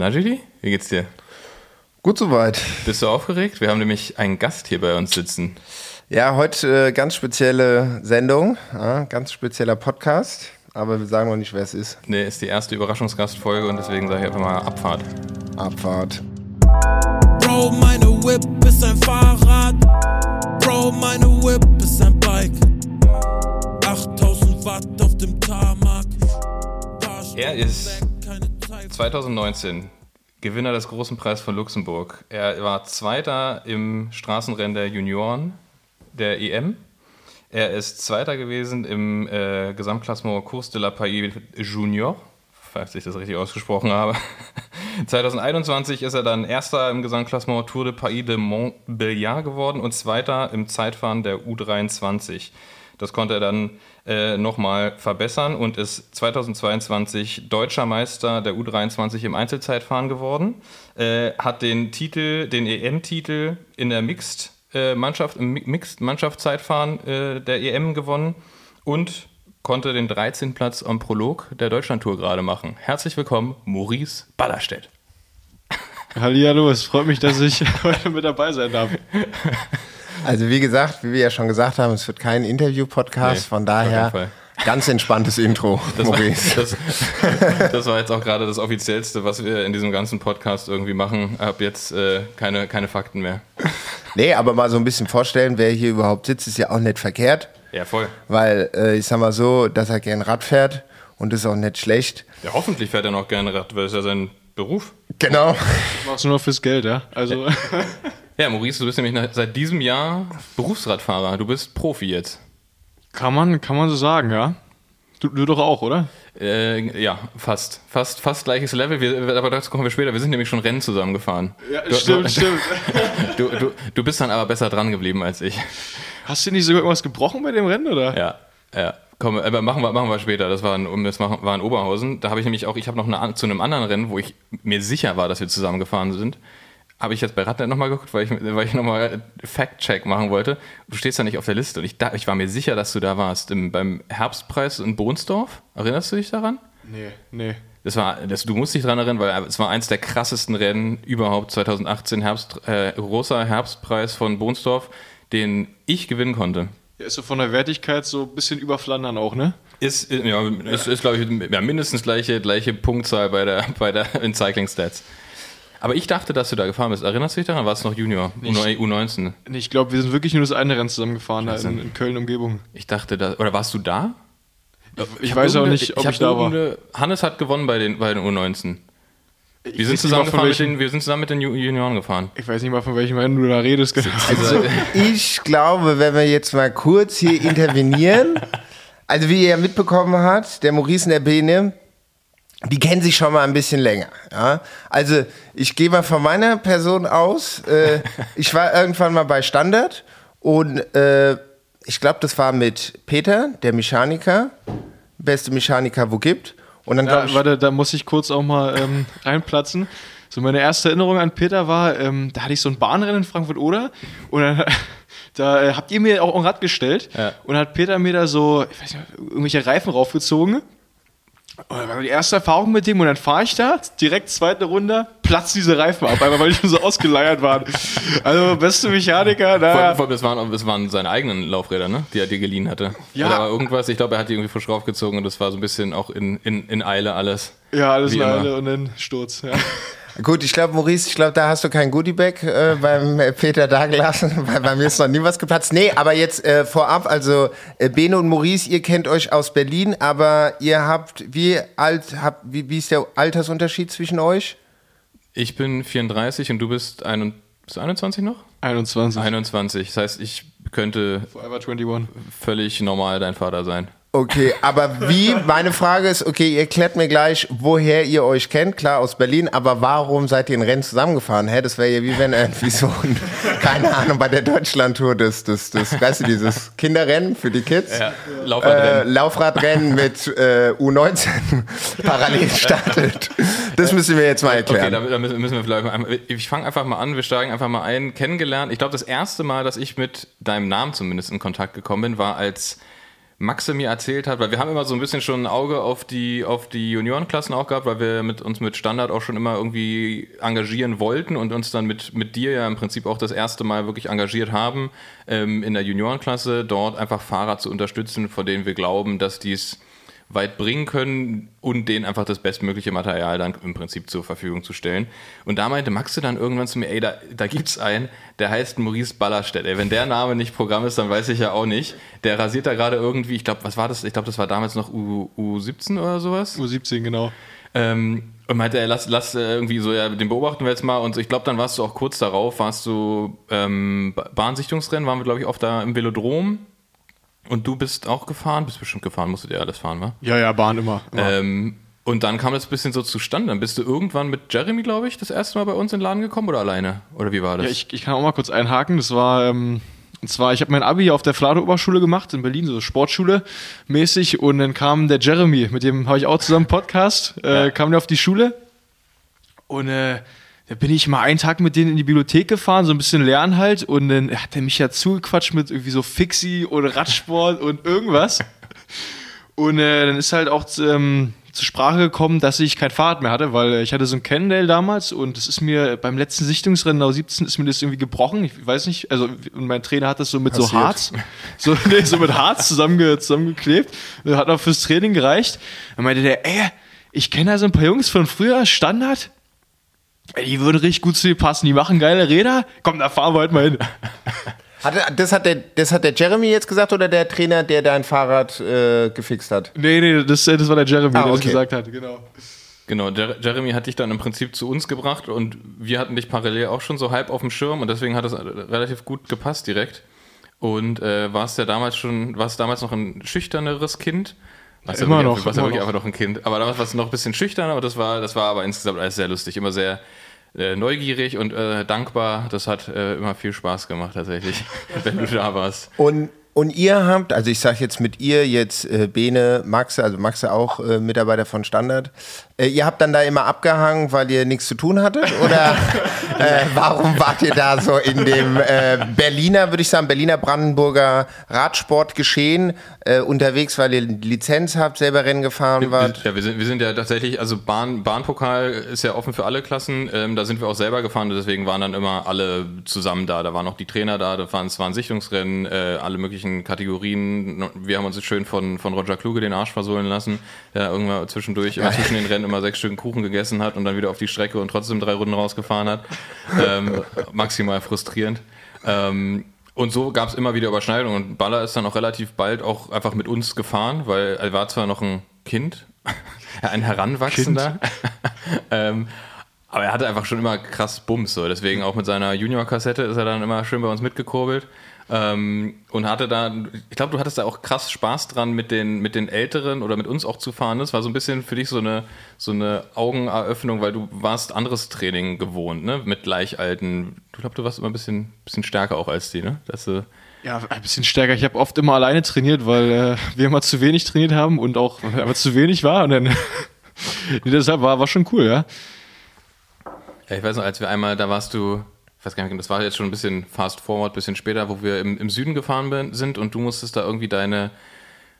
Na, Julie, wie geht's dir? Gut soweit. Bist du aufgeregt? Wir haben nämlich einen Gast hier bei uns sitzen. Ja, heute äh, ganz spezielle Sendung, ja, ganz spezieller Podcast, aber wir sagen noch nicht, wer es ist. Nee, ist die erste Überraschungsgastfolge und deswegen sage ich einfach mal Abfahrt. Abfahrt. Bro, meine Whip ist ein Fahrrad. Bro, meine Whip ist ein Bike. 8000 Watt auf dem Tarmac. Er ist 2019 Gewinner des Großen Preis von Luxemburg. Er war Zweiter im Straßenrennen der Junioren der EM. Er ist Zweiter gewesen im äh, Gesamtklassement Course de la Paille Junior, falls ich das richtig ausgesprochen habe. 2021 ist er dann Erster im Gesamtklassement Tour de Paille de Montbéliard geworden und Zweiter im Zeitfahren der U23. Das konnte er dann äh, nochmal verbessern und ist 2022 deutscher Meister der U23 im Einzelzeitfahren geworden. Äh, hat den Titel, den EM-Titel in der Mixed äh, Mannschaft, im Mixed Mannschaftszeitfahren äh, der EM gewonnen und konnte den 13. Platz am Prolog der Deutschlandtour gerade machen. Herzlich willkommen, Maurice Ballerstedt. Hallihallo, es freut mich, dass ich heute mit dabei sein darf. Also wie gesagt, wie wir ja schon gesagt haben, es wird kein Interview-Podcast, nee, von daher ganz entspanntes Intro, das Maurice. War, das, das, war jetzt auch gerade das Offiziellste, was wir in diesem ganzen Podcast irgendwie machen. Ab jetzt äh, keine, keine Fakten mehr. Nee, aber mal so ein bisschen vorstellen, wer hier überhaupt sitzt, ist ja auch nicht verkehrt. Ja, voll. Weil äh, ich sag mal so, dass er gern Rad fährt und ist auch nicht schlecht. Ja, hoffentlich fährt er noch gerne Rad, weil es ja sein Beruf. Genau. Du machst nur noch fürs Geld, ja? Also. Ja, Maurice, du bist nämlich seit diesem Jahr Berufsradfahrer. Du bist Profi jetzt. Kann man, kann man so sagen, ja. Du, du doch auch, oder? Äh, ja, fast. Fast, fast gleiches Level. Wir, aber dazu kommen wir später. Wir sind nämlich schon Rennen zusammengefahren. Ja, du, stimmt, du, stimmt. Du, du, du bist dann aber besser dran geblieben als ich. Hast du nicht sogar irgendwas gebrochen bei dem Rennen, oder? Ja, ja. Komm, aber machen wir, machen wir später. Das war in, das war in Oberhausen. Da habe ich nämlich auch, ich habe noch eine, zu einem anderen Rennen, wo ich mir sicher war, dass wir zusammengefahren sind, habe ich jetzt bei Radnet nochmal geguckt, weil ich, weil ich nochmal Fact-Check machen wollte. Du stehst da nicht auf der Liste und ich, da, ich war mir sicher, dass du da warst. Im, beim Herbstpreis in Bohnsdorf. Erinnerst du dich daran? Nee, nee. Das war, das, du musst dich dran erinnern, weil es war eins der krassesten Rennen überhaupt 2018, Herbst, äh, großer Herbstpreis von Bohnsdorf, den ich gewinnen konnte. Ja, ist so von der Wertigkeit so ein bisschen über Flandern auch, ne? Ist, ja, ist, ist glaube ich, ja, mindestens gleiche, gleiche Punktzahl bei der, bei der in Cycling Stats. Aber ich dachte, dass du da gefahren bist. Erinnerst du dich daran? War es noch Junior? Nicht, U19? Ich glaube, wir sind wirklich nur das eine Rennen zusammengefahren da in, in Köln-Umgebung. Ich dachte, da, oder warst du da? Ich, ich weiß auch nicht, ob ich, ich da war. Hannes hat gewonnen bei den, bei den U19. Wir sind, zusammen gefahren mit den, wir sind zusammen mit den Junioren gefahren. Ich weiß nicht mal, von welchem Rennen du da redest. Also, ich glaube, wenn wir jetzt mal kurz hier intervenieren, also wie ihr ja mitbekommen habt, der Maurice und der Bene, die kennen sich schon mal ein bisschen länger. Ja? Also ich gehe mal von meiner Person aus. Äh, ich war irgendwann mal bei Standard und äh, ich glaube, das war mit Peter, der Mechaniker, beste Mechaniker, wo gibt. Und dann ja, ich, warte, da muss ich kurz auch mal ähm, reinplatzen. So meine erste Erinnerung an Peter war, ähm, da hatte ich so ein Bahnrennen in Frankfurt oder und dann, da äh, habt ihr mir auch ein Rad gestellt ja. und hat Peter mir da so, ich weiß nicht, irgendwelche Reifen raufgezogen die erste Erfahrung mit dem und dann fahre ich da, direkt zweite Runde, platzt diese Reifen ab, einfach weil die schon so ausgeleiert waren. Also beste Mechaniker, da. Vor, vor, das, waren, das waren seine eigenen Laufräder, ne? die er dir geliehen hatte. Ja. Oder irgendwas, ich glaube, er hat die irgendwie frisch raufgezogen und das war so ein bisschen auch in, in, in Eile alles. Ja, alles in Eile und dann Sturz, ja. Gut, ich glaube, Maurice, ich glaube, da hast du kein Goodiebag äh, beim Peter dagelassen, weil bei mir ist noch nie was geplatzt. Nee, aber jetzt äh, vorab, also äh, Bene und Maurice, ihr kennt euch aus Berlin, aber ihr habt, wie alt, habt, wie, wie ist der Altersunterschied zwischen euch? Ich bin 34 und du bist, ein, bist du 21 noch? 21. 21, das heißt, ich könnte Forever 21. völlig normal dein Vater sein. Okay, aber wie? Meine Frage ist, okay, ihr klärt mir gleich, woher ihr euch kennt, klar aus Berlin, aber warum seid ihr in Rennen zusammengefahren? Hä, das wäre ja wie wenn irgendwie so, ein, keine Ahnung, bei der Deutschlandtour das, das, das, weißt du, dieses Kinderrennen für die Kids, ja, Laufradrennen, äh, Laufradrennen mit äh, U19 parallel startet. Das müssen wir jetzt mal erklären. Okay, da müssen wir vielleicht mal, ich fange einfach mal an, wir steigen einfach mal ein, kennengelernt. Ich glaube, das erste Mal, dass ich mit deinem Namen zumindest in Kontakt gekommen bin, war als Maxe mir erzählt hat, weil wir haben immer so ein bisschen schon ein Auge auf die, auf die Juniorenklassen auch gehabt, weil wir mit, uns mit Standard auch schon immer irgendwie engagieren wollten und uns dann mit, mit dir ja im Prinzip auch das erste Mal wirklich engagiert haben, ähm, in der Juniorenklasse dort einfach Fahrer zu unterstützen, von denen wir glauben, dass dies weit bringen können und denen einfach das bestmögliche Material dann im Prinzip zur Verfügung zu stellen. Und da meinte Maxe dann irgendwann zu mir, ey, da, da gibt's einen, der heißt Maurice Ballerstedt. Ey, wenn der Name nicht Programm ist, dann weiß ich ja auch nicht. Der rasiert da gerade irgendwie, ich glaube, was war das? Ich glaube, das war damals noch U, U17 oder sowas. U17, genau. Ähm, und meinte, ey, lass, lass äh, irgendwie so, ja, den beobachten wir jetzt mal. Und ich glaube, dann warst du auch kurz darauf, warst du ähm, Bahnsichtungsrennen, waren wir, glaube ich, oft da im Velodrom und du bist auch gefahren? Bist bestimmt gefahren, musstet ihr alles fahren, wa? Ja, ja, Bahn immer. immer. Ähm, und dann kam das ein bisschen so zustande. Dann bist du irgendwann mit Jeremy, glaube ich, das erste Mal bei uns in den Laden gekommen oder alleine? Oder wie war das? Ja, ich, ich kann auch mal kurz einhaken. Das war, ähm, und zwar, ich habe mein Abi auf der Flade Oberschule gemacht in Berlin, so Sportschule mäßig. Und dann kam der Jeremy, mit dem habe ich auch zusammen Podcast, äh, ja. kam der auf die Schule. Und äh, da bin ich mal einen Tag mit denen in die Bibliothek gefahren, so ein bisschen lernen halt. Und dann hat er mich ja zugequatscht mit irgendwie so Fixie oder Radsport und irgendwas. Und äh, dann ist halt auch ähm, zur Sprache gekommen, dass ich kein Fahrrad mehr hatte, weil ich hatte so ein Cannondale damals und das ist mir beim letzten Sichtungsrennen auf 17 ist mir das irgendwie gebrochen. Ich weiß nicht, also und mein Trainer hat das so mit Passiert. so Harz, so, nee, so mit Harz zusammenge, zusammengeklebt. Das hat auch fürs Training gereicht. Dann meinte der, ey, ich kenne da so ein paar Jungs von früher, Standard, die würden richtig gut zu dir passen. Die machen geile Räder. Komm, da fahren wir heute mal hin. Hat, das, hat der, das hat der Jeremy jetzt gesagt oder der Trainer, der dein Fahrrad äh, gefixt hat? Nee, nee, das, das war der Jeremy, ah, okay. der das gesagt hat, genau. Genau, Jeremy hat dich dann im Prinzip zu uns gebracht und wir hatten dich parallel auch schon so halb auf dem Schirm und deswegen hat es relativ gut gepasst direkt. Und äh, warst ja damals schon, warst damals noch ein schüchterneres Kind. Warst immer noch. Warst ja wirklich einfach noch ein Kind. Aber damals warst du noch ein bisschen schüchterner, aber das war, das war aber insgesamt alles sehr lustig. Immer sehr, äh, neugierig und äh, dankbar. Das hat äh, immer viel Spaß gemacht tatsächlich, wenn du da warst. Und und ihr habt, also ich sage jetzt mit ihr jetzt äh, Bene, Maxe, also Maxe auch äh, Mitarbeiter von Standard. Äh, ihr habt dann da immer abgehangen, weil ihr nichts zu tun hattet? Oder äh, warum wart ihr da so in dem äh, Berliner, würde ich sagen, Berliner Brandenburger Radsportgeschehen äh, unterwegs, weil ihr Lizenz habt, selber Rennen gefahren wart? Ja, wir sind, wir sind ja tatsächlich, also Bahn, Bahnpokal ist ja offen für alle Klassen. Ähm, da sind wir auch selber gefahren, deswegen waren dann immer alle zusammen da. Da waren auch die Trainer da, da waren, es waren Sichtungsrennen, alle möglichen möglichen Kategorien. Wir haben uns schön von, von Roger Kluge den Arsch versohlen lassen, der irgendwann zwischendurch, immer zwischen den Rennen immer sechs Stück Kuchen gegessen hat und dann wieder auf die Strecke und trotzdem drei Runden rausgefahren hat. Ähm, maximal frustrierend. Ähm, und so gab es immer wieder Überschneidungen. Und Baller ist dann auch relativ bald auch einfach mit uns gefahren, weil er war zwar noch ein Kind, ein Heranwachsender. ähm, aber er hatte einfach schon immer krass Bums, so. Deswegen auch mit seiner Junior-Kassette ist er dann immer schön bei uns mitgekurbelt. Ähm, und hatte da, ich glaube, du hattest da auch krass Spaß dran, mit den, mit den Älteren oder mit uns auch zu fahren. Das war so ein bisschen für dich so eine, so eine Augeneröffnung, weil du warst anderes Training gewohnt, ne? Mit Gleichalten. Ich glaube, du warst immer ein bisschen, bisschen stärker auch als die, ne? Dass du ja, ein bisschen stärker. Ich habe oft immer alleine trainiert, weil äh, wir immer zu wenig trainiert haben und auch aber zu wenig war. Und dann nee, deshalb war, war schon cool, ja. Ja, ich weiß noch, als wir einmal, da warst du, ich weiß gar nicht, das war jetzt schon ein bisschen fast forward, ein bisschen später, wo wir im, im Süden gefahren sind und du musstest da irgendwie deine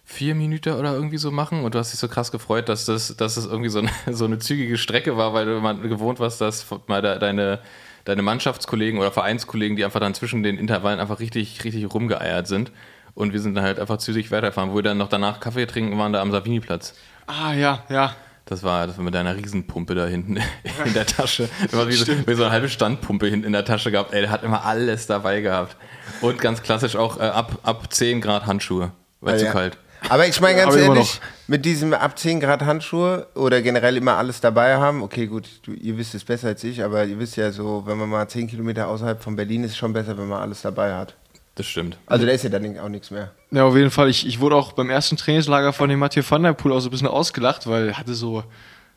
vier Minuten oder irgendwie so machen und du hast dich so krass gefreut, dass das, dass das irgendwie so eine, so eine zügige Strecke war, weil du mal gewohnt warst, dass mal deine, deine Mannschaftskollegen oder Vereinskollegen, die einfach dann zwischen den Intervallen einfach richtig, richtig rumgeeiert sind. Und wir sind dann halt einfach zügig weiterfahren, wo wir dann noch danach Kaffee trinken waren, da am Savini-Platz. Ah, ja, ja. Das war, das war mit deiner Riesenpumpe da hinten in der Tasche. Du hast wie, so, wie so eine halbe Standpumpe hinten in der Tasche gehabt. Ey, der hat immer alles dabei gehabt. Und ganz klassisch auch äh, ab, ab 10 Grad Handschuhe, weil ja, zu kalt. Aber ich meine ganz ehrlich, mit diesem ab 10 Grad Handschuhe oder generell immer alles dabei haben, okay, gut, du, ihr wisst es besser als ich, aber ihr wisst ja so, wenn man mal 10 Kilometer außerhalb von Berlin ist, ist es schon besser, wenn man alles dabei hat. Das stimmt. Also da ist ja dann auch nichts mehr. Ja, auf jeden Fall. Ich, ich wurde auch beim ersten Trainingslager von dem Mathieu van der Poel auch so ein bisschen ausgelacht, weil er hatte so,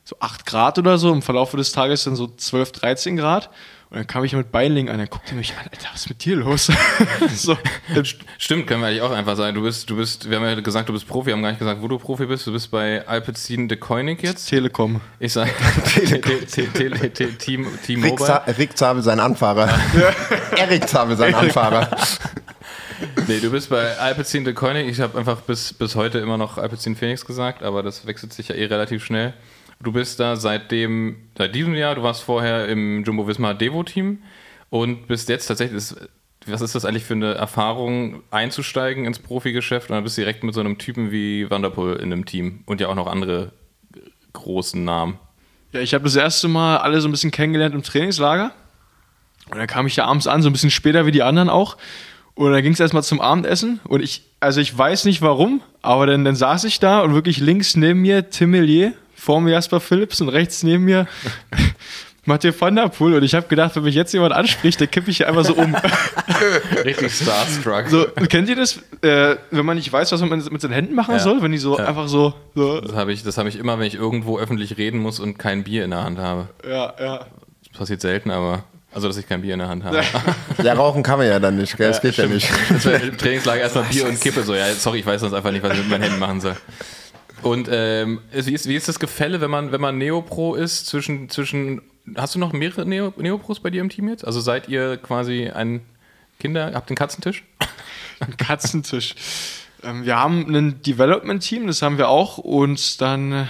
so 8 Grad oder so, im Verlauf des Tages dann so 12, 13 Grad. Und dann kam ich mit Beinling an, dann guckte er mich an, Alter, was ist mit dir los? so. Stimmt, können wir eigentlich auch einfach sagen. Du bist, du bist, wir haben ja gesagt, du bist Profi, wir haben gar nicht gesagt, wo du Profi bist. Du bist bei Alpecin de Koenig jetzt. Telekom. Ich sag Team, Team Mobile. Rick Zabel, sein Anfahrer. Erik Zabel, sein Anfahrer. Nee, du bist bei Alpecin de Koenig. Ich habe einfach bis, bis heute immer noch Alpecin Phoenix gesagt, aber das wechselt sich ja eh relativ schnell. Du bist da seitdem, seit diesem Jahr, du warst vorher im Jumbo Visma Devo-Team und bist jetzt tatsächlich, ist, was ist das eigentlich für eine Erfahrung, einzusteigen ins Profigeschäft und dann bist du direkt mit so einem Typen wie Vanderpool in einem Team und ja auch noch andere großen Namen. Ja, ich habe das erste Mal alle so ein bisschen kennengelernt im Trainingslager. Und dann kam ich ja abends an, so ein bisschen später wie die anderen auch. Und dann ging es erstmal zum Abendessen. Und ich, also ich weiß nicht warum, aber dann, dann saß ich da und wirklich links neben mir Tim Millier, vor mir Jasper Phillips und rechts neben mir Mathieu van der Poel. Und ich habe gedacht, wenn mich jetzt jemand anspricht, dann kippe ich hier einfach so um. Richtig starstruck. So, kennt ihr das, äh, wenn man nicht weiß, was man mit seinen Händen machen Ja. soll? Wenn die so Ja. einfach so, so Das habe ich, das hab ich immer, wenn ich irgendwo öffentlich reden muss und kein Bier in der Hand habe. ja, ja. Das passiert selten, aber. Also, dass ich kein Bier in der Hand habe. Ja, rauchen kann man ja dann nicht, gell? Das geht ja nicht. Das war im Trainingslager erstmal Bier und Kippe. So, ja, sorry, ich weiß sonst einfach nicht, was ich mit meinen Händen machen soll. Und ähm, wie, ist, wie ist das Gefälle, wenn man, wenn man Neopro ist, zwischen, zwischen. Hast du noch mehrere Neo, Neopros bei dir im Team jetzt? Also seid ihr quasi ein Kinder, habt einen Katzentisch? Ein Katzentisch. Ähm, wir haben ein Development-Team, das haben wir auch. Und dann, äh,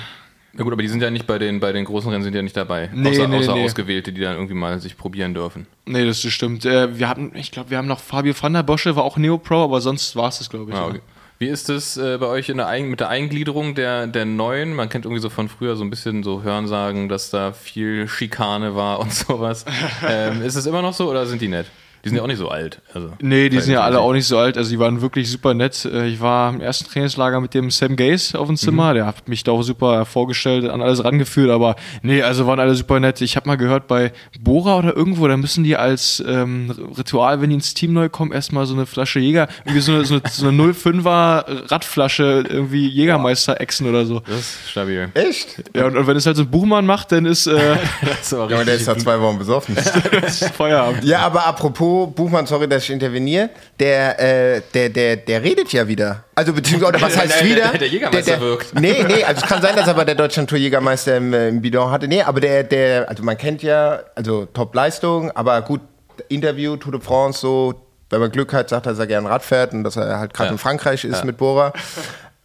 Na gut, aber die sind ja nicht bei den, bei den großen Rennen sind ja nicht dabei. Nee, außer nee, außer nee. Ausgewählte, die dann irgendwie mal sich probieren dürfen. nee, das stimmt. Äh, wir hatten, ich glaube, wir haben noch Fabio van der Bosche, war auch Neopro, aber sonst war es das, glaube ich. Ah, okay. Wie ist es äh, bei euch in der mit der Eingliederung der, der Neuen? Man kennt irgendwie so von früher so ein bisschen so Hörensagen, dass da viel Schikane war und sowas. ähm, ist es immer noch so oder sind die nett? Die sind ja auch nicht so alt. Also, Nee, die sind ja alle auch nicht so alt. Also die waren wirklich super nett. Äh, Ich war im ersten Trainingslager mit dem Sam Gaze auf dem Zimmer. Der hat mich da auch super vorgestellt, an alles rangeführt. Aber nee, also waren alle super nett. Ich habe mal gehört, bei Bora oder irgendwo, da müssen die als ähm, Ritual, wenn die ins Team neu kommen, erstmal so eine Flasche Jäger, irgendwie so eine, so eine, so eine 05er Radflasche, irgendwie Jägermeister exen oder so. Das ist stabil. Echt? Ja, und, und wenn es halt so ein Buchmann macht, dann ist äh, Das ist aber Ja, aber der ist da zwei Wochen besoffen. Feierabend. Ja, aber apropos Buchmann, sorry, dass ich interveniere, der, äh, der, der, der redet ja wieder. Also beziehungsweise, was heißt Der- der- wieder? der- der Jägermeister wirkt. Nee, nee, also es kann sein, dass er bei der Deutschlandtour Jägermeister im, äh, im Bidon hatte. Nee, aber der, der, also man kennt ja, also Top-Leistung, aber gut, Interview, Tour de France, so, wenn man Glück hat, sagt er, dass er gern Rad fährt und dass er halt gerade Ja. in Frankreich ist mit Bora.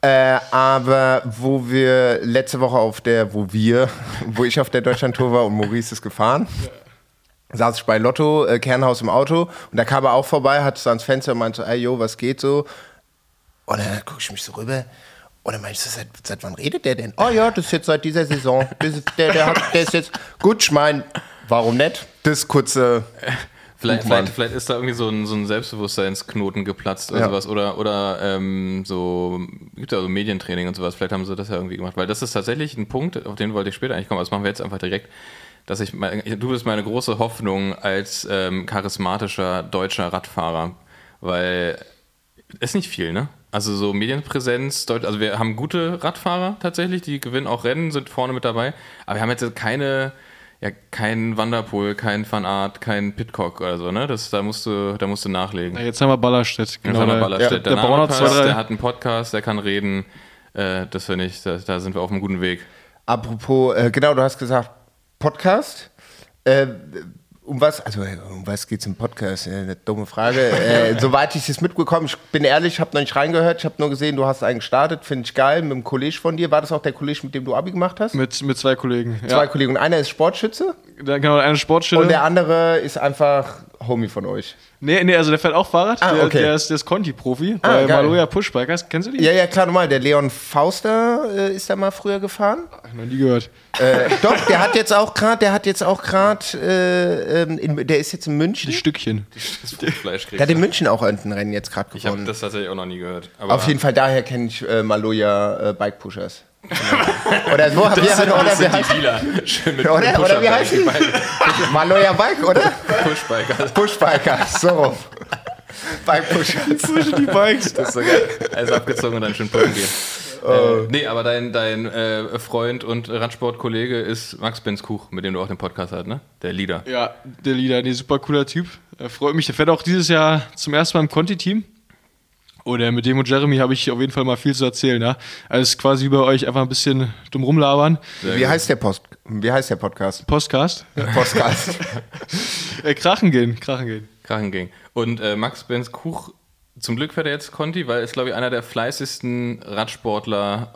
Äh, aber wo wir letzte Woche auf der, wo wir, wo ich auf der Deutschlandtour war und Maurice ist gefahren, saß ich bei Lotto, äh, Kernhaus im Auto und da kam er auch vorbei, hat so ans Fenster und meinte so, ey, yo, was geht so? Und dann gucke ich mich so rüber und dann meinte ich so, seit, seit wann redet der denn? Oh ja, das ist jetzt seit dieser Saison. Das ist, der, der, hat, der ist jetzt, gut, ich meine, warum nicht? Das kurze, Vielleicht, Buchmann. vielleicht, vielleicht ist da irgendwie so ein, so ein Selbstbewusstseinsknoten geplatzt oder Ja. sowas. Oder, oder ähm, so, gibt ja so Medientraining und sowas. Vielleicht haben sie das ja irgendwie gemacht. Weil das ist tatsächlich ein Punkt, auf den wollte ich später eigentlich kommen. aber Das machen wir jetzt einfach direkt. Dass ich, mein- du bist meine große Hoffnung als ähm, charismatischer deutscher Radfahrer. Weil ist nicht viel, ne? Also so Medienpräsenz, also wir haben gute Radfahrer tatsächlich, die gewinnen auch Rennen, sind vorne mit dabei, aber wir haben jetzt keine, ja, keinen Wanderpool, keinen Van Aert, keinen Pitcock oder so, ne? Das, da musst du, da musst du nachlegen. Ja, jetzt haben wir Ballerstedt. Jetzt haben wir der- Ballerstedt. Der, der zwei, passt, drei. der hat einen Podcast, der kann reden. Äh, das finde ich, da, da sind wir auf einem guten Weg. apropos, äh, genau, du hast gesagt, Podcast. Äh, um was, also äh, um was geht's im Podcast? Äh, eine dumme Frage. äh, soweit ich es mitbekommen, ich bin ehrlich, ich habe noch nicht reingehört, ich habe nur gesehen, du hast einen gestartet, finde ich geil, mit einem Kollege von dir. War das auch der Kollege, mit dem du Abi gemacht hast? Mit, mit zwei Kollegen. Zwei ja. Kollegen. Und einer ist Sportschütze Da, genau, eine Sportstelle. und der andere ist einfach Homie von euch. nee, nee, also der fährt auch Fahrrad. Ah, der, okay. der ist, der ist Conti-Profi Ah, bei geil. Maloja Pushbikers. Kennst du die? Ja, ja, klar, normal. Der Leon Fauster äh, ist da mal früher gefahren. Hab ich noch nie gehört. Äh, doch, der hat jetzt auch gerade, der hat jetzt auch gerade, äh, ähm, in- der ist jetzt in München. Die Stückchen. Das Der hat in München auch irgendein Rennen jetzt gerade Ich habe gewonnen. das tatsächlich auch noch nie gehört. Aber Auf jeden Fall, daher kenne ich äh, Maloja äh, Bike Pushers. Oder so, wie, das sind, oder, das die heißt Dealer. Schön mit oder, oder wie Pusher- heißt die? Maloja Bike, oder? Pushbiker. Pushbiker, so rum. Bike Pushers. Zwischen die Bikes. Das ist so geil. Alles abgezogen und dann schön puffen gehen. Äh, nee, aber dein, dein äh, Freund und Radsportkollege ist Max Benzkuch, mit dem du auch den Podcast hast, ne? Der Leader. Ja, der Lieder, nee, super cooler Typ. Er freut mich. Der fährt auch dieses Jahr zum ersten Mal im Conti-Team. Oder mit dem und Jeremy habe ich auf jeden Fall mal viel zu erzählen. Ja? Also quasi über euch einfach ein bisschen dumm rumlabern. Wie heißt der Post? Wie heißt der Podcast? Postcast. Podcast. Äh, krachen gehen, krachen gehen. Krachen ging. Und äh, Max Benzkuch, zum Glück fährt er jetzt Conti, weil er ist, glaube ich, einer der fleißigsten Radsportler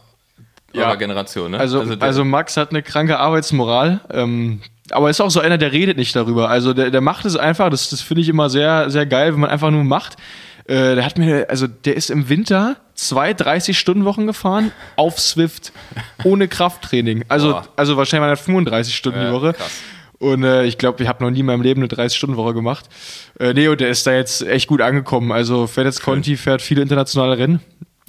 ja. eurer Generation. Ne? Also, also, also, Max hat eine kranke Arbeitsmoral. Ähm, aber ist auch so einer, der redet nicht darüber. Also der, der macht es einfach, das, das finde ich immer sehr, sehr geil, wenn man einfach nur macht. Äh, der hat mir, also der ist im Winter zwei 30-Stunden-Wochen gefahren auf Swift ohne Krafttraining. Also, also wahrscheinlich mal 35 Stunden die Woche. Krass. Und äh, ich glaube, ich habe noch nie in meinem Leben eine 30-Stunden-Woche gemacht. Äh, und der ist da jetzt echt gut angekommen. Also fährt jetzt Conti, fährt viele internationale Rennen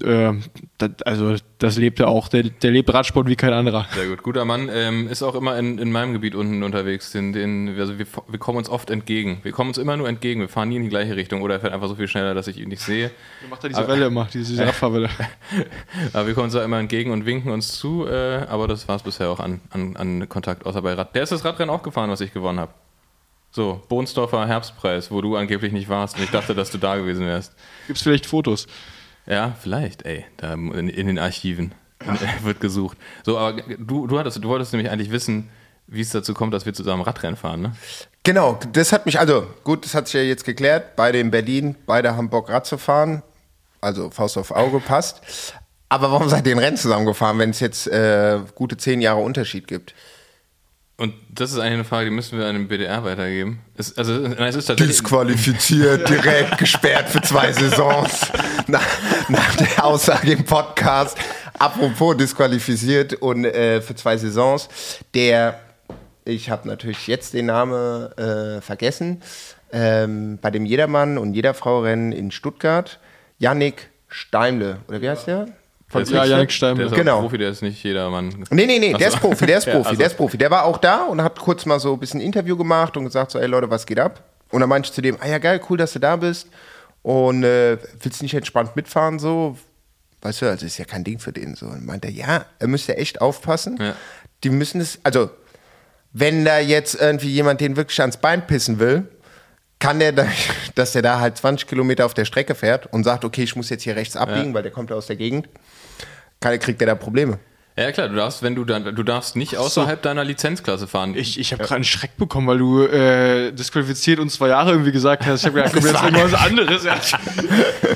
äh, das, also das lebt er auch. Der, der, lebt Radsport wie kein anderer. Sehr gut. Guter Mann. Ähm, ist auch immer in, in meinem Gebiet unten unterwegs. Den, den, also wir, wir kommen uns oft entgegen. Wir kommen uns immer nur entgegen. Wir fahren nie in die gleiche Richtung. Oder er fährt einfach so viel schneller, dass ich ihn nicht sehe. Du macht er diese aber, Welle immer, diese, Radfahrwelle. aber wir kommen uns da immer entgegen und winken uns zu. Äh, aber das war es bisher auch an, an, an Kontakt, außer bei Rad. Der ist das Radrennen auch gefahren, was ich gewonnen habe. So, Bohnsdorfer Herbstpreis, wo du angeblich nicht warst und ich dachte, dass du da gewesen wärst. Gibt es vielleicht Fotos? Ja, vielleicht, ey, da in, in den Archiven wird gesucht. So, aber du, du, hattest, du wolltest nämlich eigentlich wissen, wie es dazu kommt, dass wir zusammen Radrennen fahren, ne? Genau, das hat mich, also gut, das hat sich ja jetzt geklärt, beide in Berlin, beide haben Bock Rad zu fahren, also Faust auf Auge passt. Aber warum seid ihr in Rennen zusammengefahren, wenn es jetzt äh, gute zehn Jahre Unterschied gibt? Und das ist eigentlich eine Frage, die müssen wir an den BDR weitergeben. Es, also, es ist Disqualifiziert, direkt gesperrt für zwei Saisons. Nach, nach, der Aussage im Podcast. Apropos disqualifiziert und äh, für zwei Saisons. Der, ich habe natürlich jetzt den Namen äh, vergessen, ähm, bei dem Jedermann und Jederfrau-Rennen in Stuttgart, Yannick Steimle, oder wie heißt der? Von ja, Janik Stein. Der ist genau. Profi, der ist nicht jedermann. Nee, nee, nee, der ist Profi, der ist Profi, ja, also. der ist Profi. Der war auch da und hat kurz mal so ein bisschen Interview gemacht und gesagt so, ey Leute, was geht ab? Und dann meinte ich zu dem, ah ja geil, cool, dass du da bist und äh, willst du nicht entspannt mitfahren so? Weißt du, also ist ja kein Ding für den so. Und meinte er, ja, er müsste echt aufpassen. Ja. Die müssen es, also wenn da jetzt irgendwie jemand den wirklich ans Bein pissen will, kann der, da, dass der da halt 20 Kilometer auf der Strecke fährt und sagt, okay, ich muss jetzt hier rechts abbiegen, ja. weil der kommt aus der Gegend kriegt der da Probleme. Ja klar, du darfst, wenn du dann, du darfst nicht außerhalb so. deiner Lizenzklasse fahren. Ich, ich habe ja. gerade einen Schreck bekommen, weil du äh, disqualifiziert und zwei Jahre irgendwie gesagt hast. Ich habe gedacht, jetzt irgendwas anderes. Ja.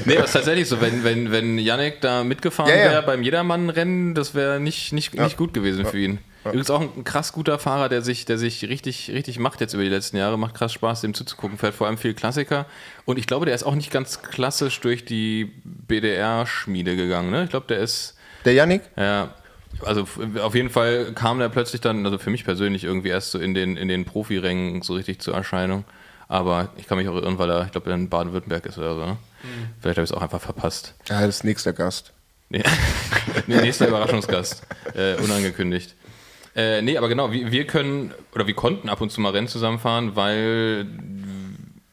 nee, aber ist tatsächlich so. Wenn, wenn, wenn Yannick da mitgefahren ja, ja. wäre beim Jedermann-Rennen, das wäre nicht, nicht, nicht gut gewesen für ihn. Übrigens auch ein krass guter Fahrer, der sich, der sich richtig, richtig macht jetzt über die letzten Jahre. Macht krass Spaß, dem zuzugucken. Fährt vor allem viel Klassiker. Und ich glaube, der ist auch nicht ganz klassisch durch die BDR-Schmiede gegangen. Ne? Ich glaube, der ist der Yannick? Ja. Also auf jeden Fall kam der plötzlich dann, also für mich persönlich irgendwie erst so in den, in den Profirängen so richtig zur Erscheinung. Aber ich kann mich auch irren, weil er, ich glaube, in Baden-Württemberg ist oder so. Ne? Mhm. Vielleicht habe ich es auch einfach verpasst. Ja, das ist nächster Gast. Nee, nee nächster Überraschungsgast. Äh, unangekündigt. Äh, nee, aber genau, wir, wir können oder wir konnten ab und zu mal Rennen zusammenfahren, weil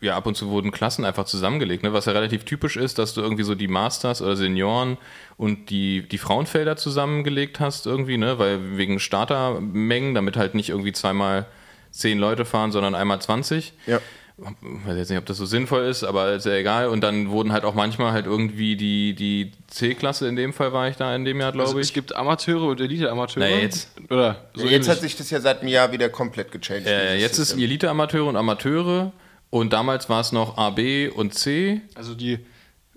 ja, ab und zu wurden Klassen einfach zusammengelegt, ne? was ja relativ typisch ist, dass du irgendwie so die Masters oder Senioren und die, die Frauenfelder zusammengelegt hast irgendwie, ne? weil wegen Startermengen, damit halt nicht irgendwie zweimal zehn Leute fahren, sondern einmal 20. Ja. Ich weiß jetzt nicht, ob das so sinnvoll ist, aber ist ja egal. Und dann wurden halt auch manchmal halt irgendwie die, die C-Klasse, in dem Fall war ich da in dem Jahr, glaube also ich. Es gibt Amateure und Elite-Amateure. Naja, jetzt. Oder so jetzt hat sich das ja seit einem Jahr wieder komplett gechanged. Äh, jetzt ist Elite-Amateure und Amateure und damals war es noch A, B und C. Also die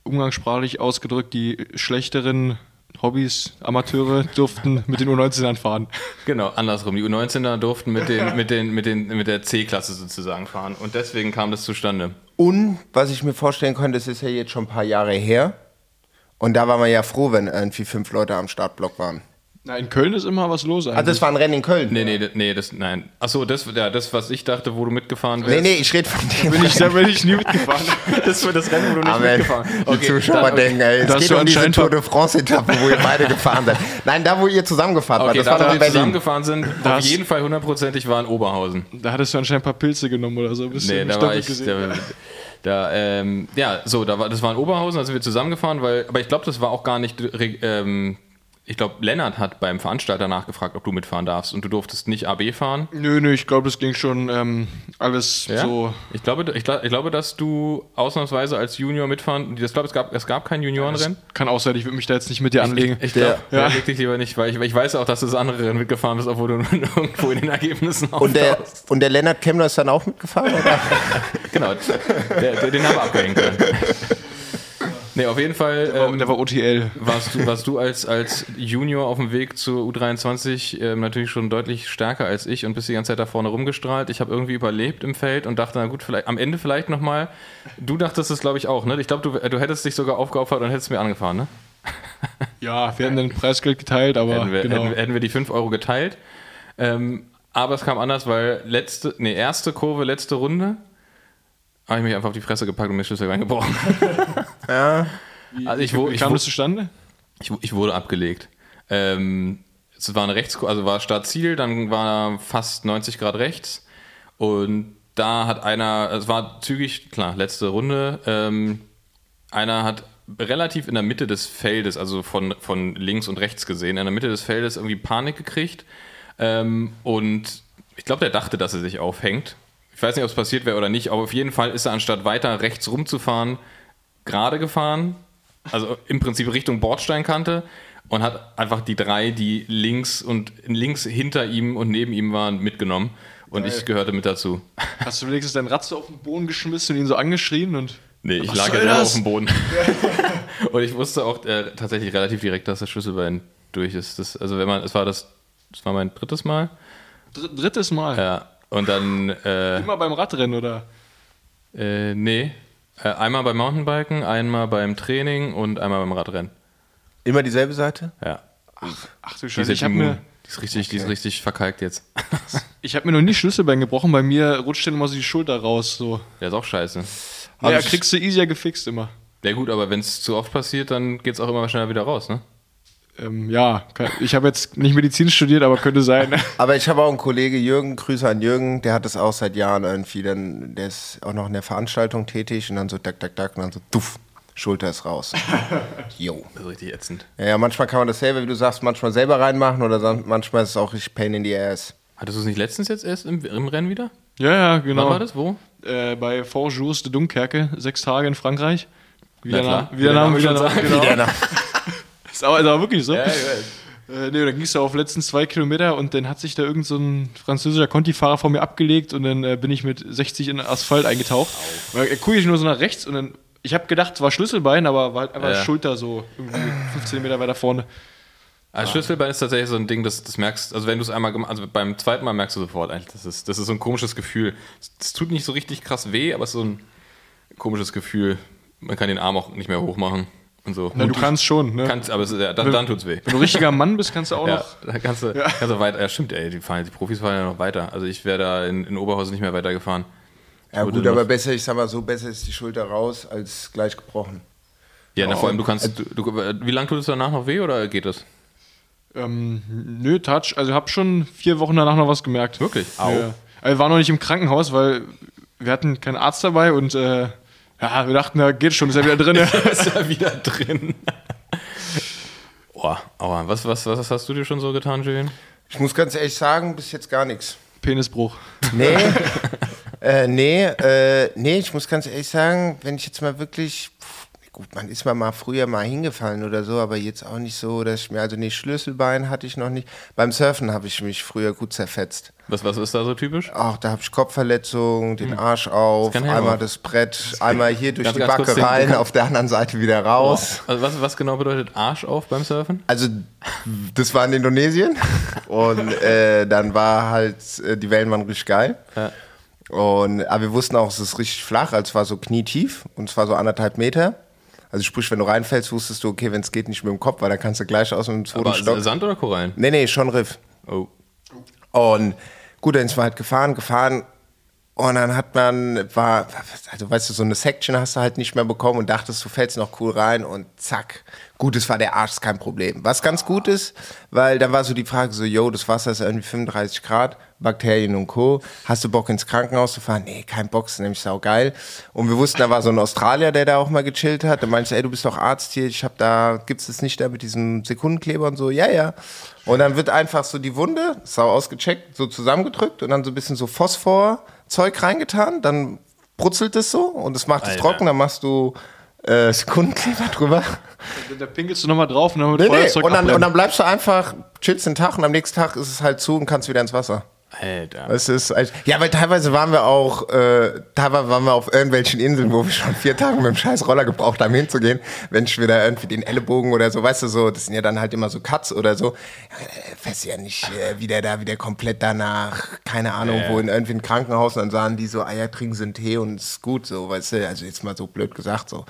umgangssprachlich ausgedrückt, die schlechteren Hobbys, Amateure durften mit den U19ern fahren. Genau, andersrum. Die U19er durften mit, den, mit, den, mit, den, mit der C-Klasse sozusagen fahren. Und deswegen kam das zustande. Und was ich mir vorstellen könnte, das ist ja jetzt schon ein paar Jahre her. Und da war man ja froh, wenn irgendwie fünf Leute am Startblock waren. Na, in Köln ist immer was los eigentlich. Ah, das war ein Rennen in Köln? Nee, nee, nee, das, nein. Achso, das, ja, das, was ich dachte, wo du mitgefahren bist. Nee, nee, ich rede von dem. Da bin ich, da bin ich nie mitgefahren. das war das Rennen, wo du nicht Amen. mitgefahren bist. Okay, die Zuschauer dann, denken, ey, es geht um diese Tour de France-Etappe, wo ihr beide gefahren seid. Nein, da, wo ihr zusammengefahren okay, wart. Das da, war wo wir Berlin. zusammengefahren sind, auf jeden Fall hundertprozentig war in Oberhausen. Da hattest du anscheinend ein paar Pilze genommen oder so. Ein bisschen nee, da war ich... Da, da, ähm, ja, so, da war, das war in Oberhausen, da sind wir zusammengefahren, weil, aber ich glaube, das war auch gar nicht ähm, ich glaube, Lennart hat beim Veranstalter nachgefragt, ob du mitfahren darfst und du durftest nicht AB fahren. Nö, nö, ich glaube, das ging schon ähm, alles ja? so. Ich glaube, ich, ich, glaube, dass du ausnahmsweise als Junior mitfahren, ich glaube, es gab, es gab kein Juniorenrennen. Ja, kann auch sein, ich würde mich da jetzt nicht mit dir anlegen. Ich, ich glaube, ja. leg dich lieber nicht, weil ich, ich weiß auch, dass du das andere Rennen mitgefahren bist, obwohl du irgendwo in den Ergebnissen und der, und der Lennart Kemmler ist dann auch mitgefahren, oder? genau, der, den haben wir abgehängt können. Nee, auf jeden Fall. Der war, ähm, der war OTL. warst du, warst du als, als Junior auf dem Weg zur U23 ähm, natürlich schon deutlich stärker als ich und bist die ganze Zeit da vorne rumgestrahlt. Ich habe irgendwie überlebt im Feld und dachte, na gut, vielleicht am Ende vielleicht nochmal. Du dachtest es, glaube ich, auch, ne? Ich glaube, du, du hättest dich sogar aufgeopfert und hättest mir angefahren, ne? Ja, wir hätten den Preisgeld geteilt, aber hätten, wir, genau. hätten, hätten wir die 5 Euro geteilt. Ähm, aber es kam anders, weil letzte, nee, erste Kurve, letzte Runde, habe ich mich einfach auf die Fresse gepackt und mir Schlüssel reingebrochen. Ja. Also ich, wo, Wie ich, kam wo, das zustande? ich, ich wurde abgelegt. Ähm, es war eine Rechts, also war Startziel, dann war fast 90 Grad rechts und da hat einer, es war zügig, klar, letzte Runde, ähm, einer hat relativ in der Mitte des Feldes, also von, von links und rechts gesehen, in der Mitte des Feldes irgendwie Panik gekriegt ähm, und ich glaube, der dachte, dass er sich aufhängt. Ich weiß nicht, ob es passiert wäre oder nicht, aber auf jeden Fall ist er anstatt weiter rechts rumzufahren, gerade gefahren, also im Prinzip Richtung Bordsteinkante und hat einfach die drei, die links und links hinter ihm und neben ihm waren, mitgenommen. Und ich gehörte mit dazu. Hast du wenigstens dein Rad so auf den Boden geschmissen und ihn so angeschrien und. Nee, ich lag ja das? auf dem Boden. und ich wusste auch äh, tatsächlich relativ direkt, dass das Schlüsselbein durch ist. Das, also wenn man, es war das, das war mein drittes Mal. Dr drittes Mal. Ja. Und dann, äh, Immer beim Radrennen, oder? äh, nee, äh, einmal beim Mountainbiken, einmal beim Training und einmal beim Radrennen. Immer dieselbe Seite? Ja. Ach du Die ist, Scheiße, ich habe mir, die ist richtig, die ist richtig verkalkt jetzt. ich hab mir noch nie Schlüsselbein gebrochen. Bei mir rutscht dann immer so die Schulter raus. So. Der ist auch scheiße. Hab Ja, ich- kriegst du easier gefixt immer. Ja gut, aber wenn es zu oft passiert, dann geht es auch immer schneller wieder raus, ne? Ähm, ja, ich habe jetzt nicht Medizin studiert, aber könnte sein. Aber ich habe auch einen Kollege, Jürgen, Grüße an Jürgen, der hat das auch seit Jahren irgendwie, dann, der ist auch noch in der Veranstaltung tätig und dann so dack, dack, dack und dann so duff, Schulter ist raus. Jo. Das ist richtig ätzend. Ja, ja, manchmal kann man das selber, wie du sagst, manchmal selber reinmachen oder manchmal ist es auch richtig Pain in the ass. Hattest du es nicht letztens jetzt erst im, im Rennen wieder? ja, ja, genau. Wann war das? Wo? Äh, bei Four Jours de Dunkerque, sechs Tage in Frankreich. Wie Na der klar. Name, wie der Name, wie der schon Name, genau. Ja, na, Ist aber, ist aber wirklich so. ich weiß. Äh, nee, dann ging es da auf letzten zwei Kilometer und dann hat sich da irgend so ein französischer Conti-Fahrer vor mir abgelegt und dann äh, bin ich mit 60 in den Asphalt eingetaucht. Weil er gucke ich nur so nach rechts und dann, ich habe gedacht, es war Schlüsselbein, aber war halt einfach Ja. Schulter so irgendwie 15 Meter weiter vorne. Also Schlüsselbein ist tatsächlich so ein Ding, das, das merkst, also wenn du es einmal gemacht, also beim zweiten Mal merkst du sofort eigentlich, das ist, das ist so ein komisches Gefühl. Es tut nicht so richtig krass weh, aber es ist so ein komisches Gefühl. Man kann den Arm auch nicht mehr hochmachen und so. Na, du kannst schon, ne? kannst, aber es, ja, dann, dann tut's weh. Wenn du richtiger Mann bist, kannst du auch Ja, noch. da kannst du, kannst du weiter. Ja, stimmt, ey, die, fahren, die Profis fahren ja noch weiter. Also ich wäre da in, in Oberhausen nicht mehr weitergefahren. ja gut, noch- aber besser, ich sag mal so, besser ist die Schulter raus als gleich gebrochen. Ja, na, vor allem, du kannst. Du, du, wie lange tut es danach noch weh oder geht das? Ähm, nö, Touch. Also ich habe schon vier Wochen danach noch was gemerkt. Wirklich? Au. Ja. Also, wir waren noch nicht im Krankenhaus, weil wir hatten keinen Arzt dabei und äh, ja, wir dachten, ja, geht schon, ist ja wieder drin. ist er wieder drin. Boah, aua. Was, was, was hast du dir schon so getan, Julian? Ich muss ganz ehrlich sagen, bis jetzt gar nichts. Penisbruch. Nee, äh, nee, äh, nee, ich muss ganz ehrlich sagen, wenn ich jetzt mal wirklich, gut, man ist mal, mal früher mal hingefallen oder so, aber jetzt auch nicht so, dass ich mir, also nee, Schlüsselbein hatte ich noch nicht. Beim Surfen habe ich mich früher gut zerfetzt. Was, was ist da so typisch? Auch da habe ich Kopfverletzung, den Arsch auf, ja einmal auch. das Brett, einmal hier durch die Backe rein, auf der anderen Seite wieder raus. Also was, was genau bedeutet Arsch auf beim Surfen? Also, das war in Indonesien und äh, dann war halt, äh, die Wellen waren richtig geil. Ja. Und, aber wir wussten auch, es ist richtig flach, also es war so knietief und es war so anderthalb Meter. Also sprich, wenn du reinfällst, wusstest du, okay, wenn es geht, nicht mit dem Kopf, weil dann kannst du gleich aus dem zweiten Aber Stock. Sand oder Korallen? Nee, nee, schon Riff. Oh. Und gut, dann sind wir halt gefahren, gefahren. Und dann hat man, war, also weißt du, so eine Section hast du halt nicht mehr bekommen und dachtest, du fällst noch cool rein und zack. Gut, es war der Arsch, ist kein Problem. Was ganz gut ist, weil dann war so die Frage so, yo, das Wasser ist irgendwie 35 Grad, Bakterien und Co. Hast du Bock ins Krankenhaus zu fahren? Nee, kein Bock, ist nämlich saugeil. Und wir wussten, da war so ein Australier, der da auch mal gechillt hat. Da meinte ich, ey, du bist doch Arzt hier, ich hab da, gibt's das nicht da mit diesem Sekundenkleber und so? Ja, ja. Und dann wird einfach so die Wunde, sau ausgecheckt, so zusammengedrückt und dann so ein bisschen so Phosphor-Zeug reingetan, dann brutzelt es so und es macht es trocken, dann machst du äh, Sekundenkleber drüber. Da pinkelst du nochmal drauf und dann mit Nee, nee. Feuerzeug Und, dann, und dann bleibst du einfach, chillst den Tag und am nächsten Tag ist es halt zu und kannst wieder ins Wasser. Alter. Das ist, ja, weil teilweise waren wir auch, äh, teilweise waren wir auf irgendwelchen Inseln, wo wir schon vier Tage mit dem scheiß Roller gebraucht haben, hinzugehen. Wenn ich wieder irgendwie den Ellenbogen oder so, weißt du, so, das sind ja dann halt immer so Cuts oder so. Ja, äh, du ja nicht, äh, wie der da wieder komplett danach, keine Ahnung, Ja. wo in irgendwie ein Krankenhaus, und dann sahen die so, ah ja, trinken sie einen Tee und ist gut, so, weißt du, also jetzt mal so blöd gesagt, so.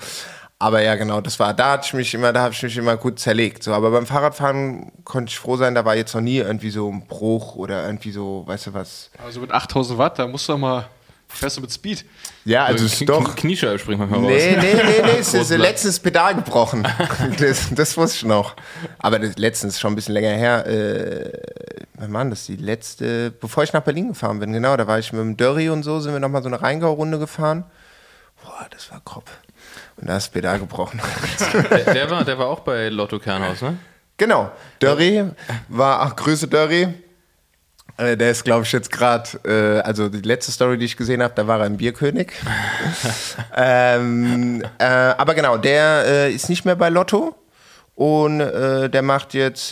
Aber ja, genau, das war, da hatte ich mich immer, da habe ich mich immer gut zerlegt. So, aber beim Fahrradfahren konnte ich froh sein, da war jetzt noch nie irgendwie so ein Bruch oder irgendwie so, weißt du was. Also mit 8000 Watt, da musst du doch mal, fährst du mit Speed. Ja, also ist doch. Kniescheibe springt manchmal raus. Nee, nee, nee, nee, es ist letztens Pedal gebrochen. Das, das wusste ich noch. Aber das letztens schon ein bisschen länger her. Äh, wann war denn das? Die letzte, bevor ich nach Berlin gefahren bin, genau, da war ich mit dem Dörri und so, sind wir nochmal so eine Rheingau-Runde gefahren. Boah, das war grob. Und da ist das Pedal gebrochen. Der, der, war, der war auch bei Lotto Kernhaus, ne? Genau. Dörri war, ach, Grüße Dörri. Äh, Der ist, glaube ich, jetzt gerade, äh, also die letzte Story, die ich gesehen habe, da war er im Bierkönig. ähm, äh, aber genau, der äh, ist nicht mehr bei Lotto und äh, der macht jetzt,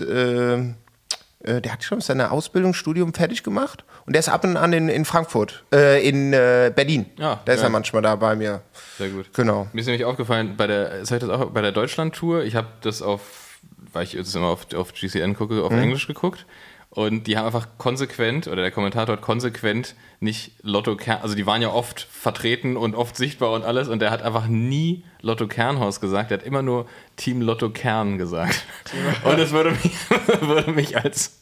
äh, der hat schon seine Ausbildung, Studium fertig gemacht und der ist ab und an in, in Frankfurt, äh, in äh, Berlin. Ja, da ist geil. er manchmal da bei mir. Sehr gut. Genau. Mir ist nämlich aufgefallen, bei der, das auch, bei der Deutschland-Tour, ich habe das auf, weil ich jetzt immer auf, auf GCN gucke, Mhm. auf Englisch geguckt. Und die haben einfach konsequent, oder der Kommentator hat konsequent nicht Lotto Kern, also die waren ja oft vertreten und oft sichtbar und alles, und der hat einfach nie Lotto Kernhaus gesagt, der hat immer nur Team Lotto Kern gesagt. Und das würde mich, würde mich als,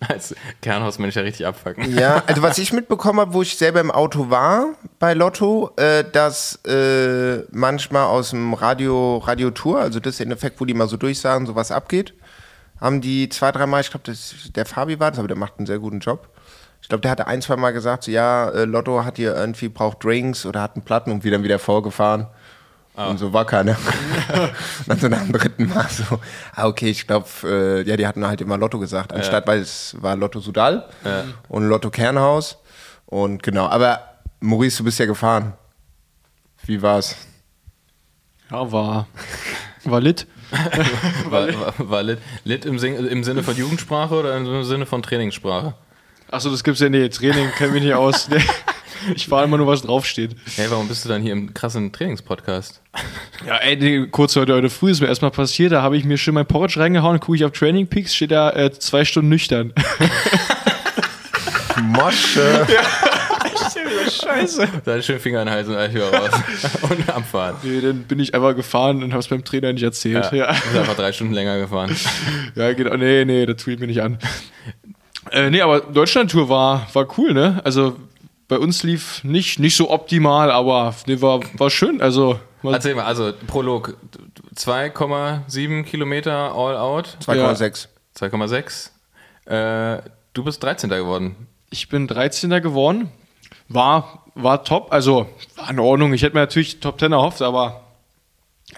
als Kernhausmensch ja richtig abfacken. Ja, also was ich mitbekommen habe, wo ich selber im Auto war bei Lotto, äh, dass äh, manchmal aus dem Radio, Radiotour, also das ist der Effekt, wo die mal so durchsagen, so was abgeht, haben die zwei, dreimal, ich glaube, der Fabi war das, aber der macht einen sehr guten Job. Ich glaube, der hatte ein, zwei Mal gesagt, so, ja, äh, Lotto hat hier irgendwie, braucht Drinks oder hat einen Platten und wieder wieder vorgefahren. Und so war keiner. und dann so nach dem dritten Mal so, ah, okay, ich glaube, äh, ja, die hatten halt immer Lotto gesagt, anstatt, weil es war Lotto Sudal und Lotto Kernhaus. Und genau, aber Maurice, du bist ja gefahren. Wie war's? Ja, war, war lit. War, war, war lit, lit im, im Sinne von Jugendsprache oder im Sinne von Trainingssprache? Achso, das gibt's ja nee, Training kennen wir nicht aus. Nee. Ich fahre immer nur, was draufsteht. Hey, warum bist du dann hier im krassen Trainingspodcast? Ja, ey, nee, kurz heute, heute früh ist mir erstmal passiert, da habe ich mir schön mein Porridge reingehauen, gucke ich auf Training Peaks, steht da äh, zwei Stunden nüchtern. Mosche. Scheiße. Dann schön Finger in den Hals und Eichhör raus. und abfahren. Nee, dann bin ich einfach gefahren und habe es beim Trainer nicht erzählt. Ja, Ist einfach drei Stunden länger gefahren. ja genau. Nee, nee, das tue ich mir nicht an. Äh, nee, aber Deutschland-Tour war, war cool, ne? Also bei uns lief nicht, nicht so optimal, aber nee, war, war schön. Also, Erzähl mal, also Prolog 2,7 Kilometer all out, 2,6. 2,6. Äh, du bist 13. geworden. ich bin 13. geworden. War, war top, also war in Ordnung. Ich hätte mir natürlich Top 10 erhofft, aber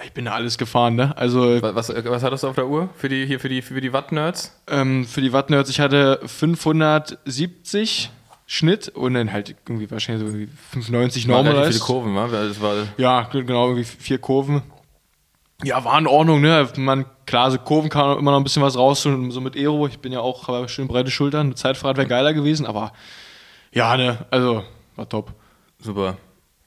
ich bin da alles gefahren, ne? Also Was, was, was hattest du auf der Uhr für die, hier für die, für die Watt-Nerds? ähm, für die Wattnerds, ich hatte 570 Schnitt und dann halt irgendwie wahrscheinlich so irgendwie 95 Waren relativ Normalized. viele Kurven, wa? Das war, Ja, genau, irgendwie vier Kurven. Ja, war in Ordnung, ne? Man, klar, so Kurven kann man immer noch ein bisschen was raus, so so mit Aero. Ich bin ja auch, habe schön breite Schultern. Zeitfahrrad wäre geiler gewesen, aber ja, ne, also war top. super.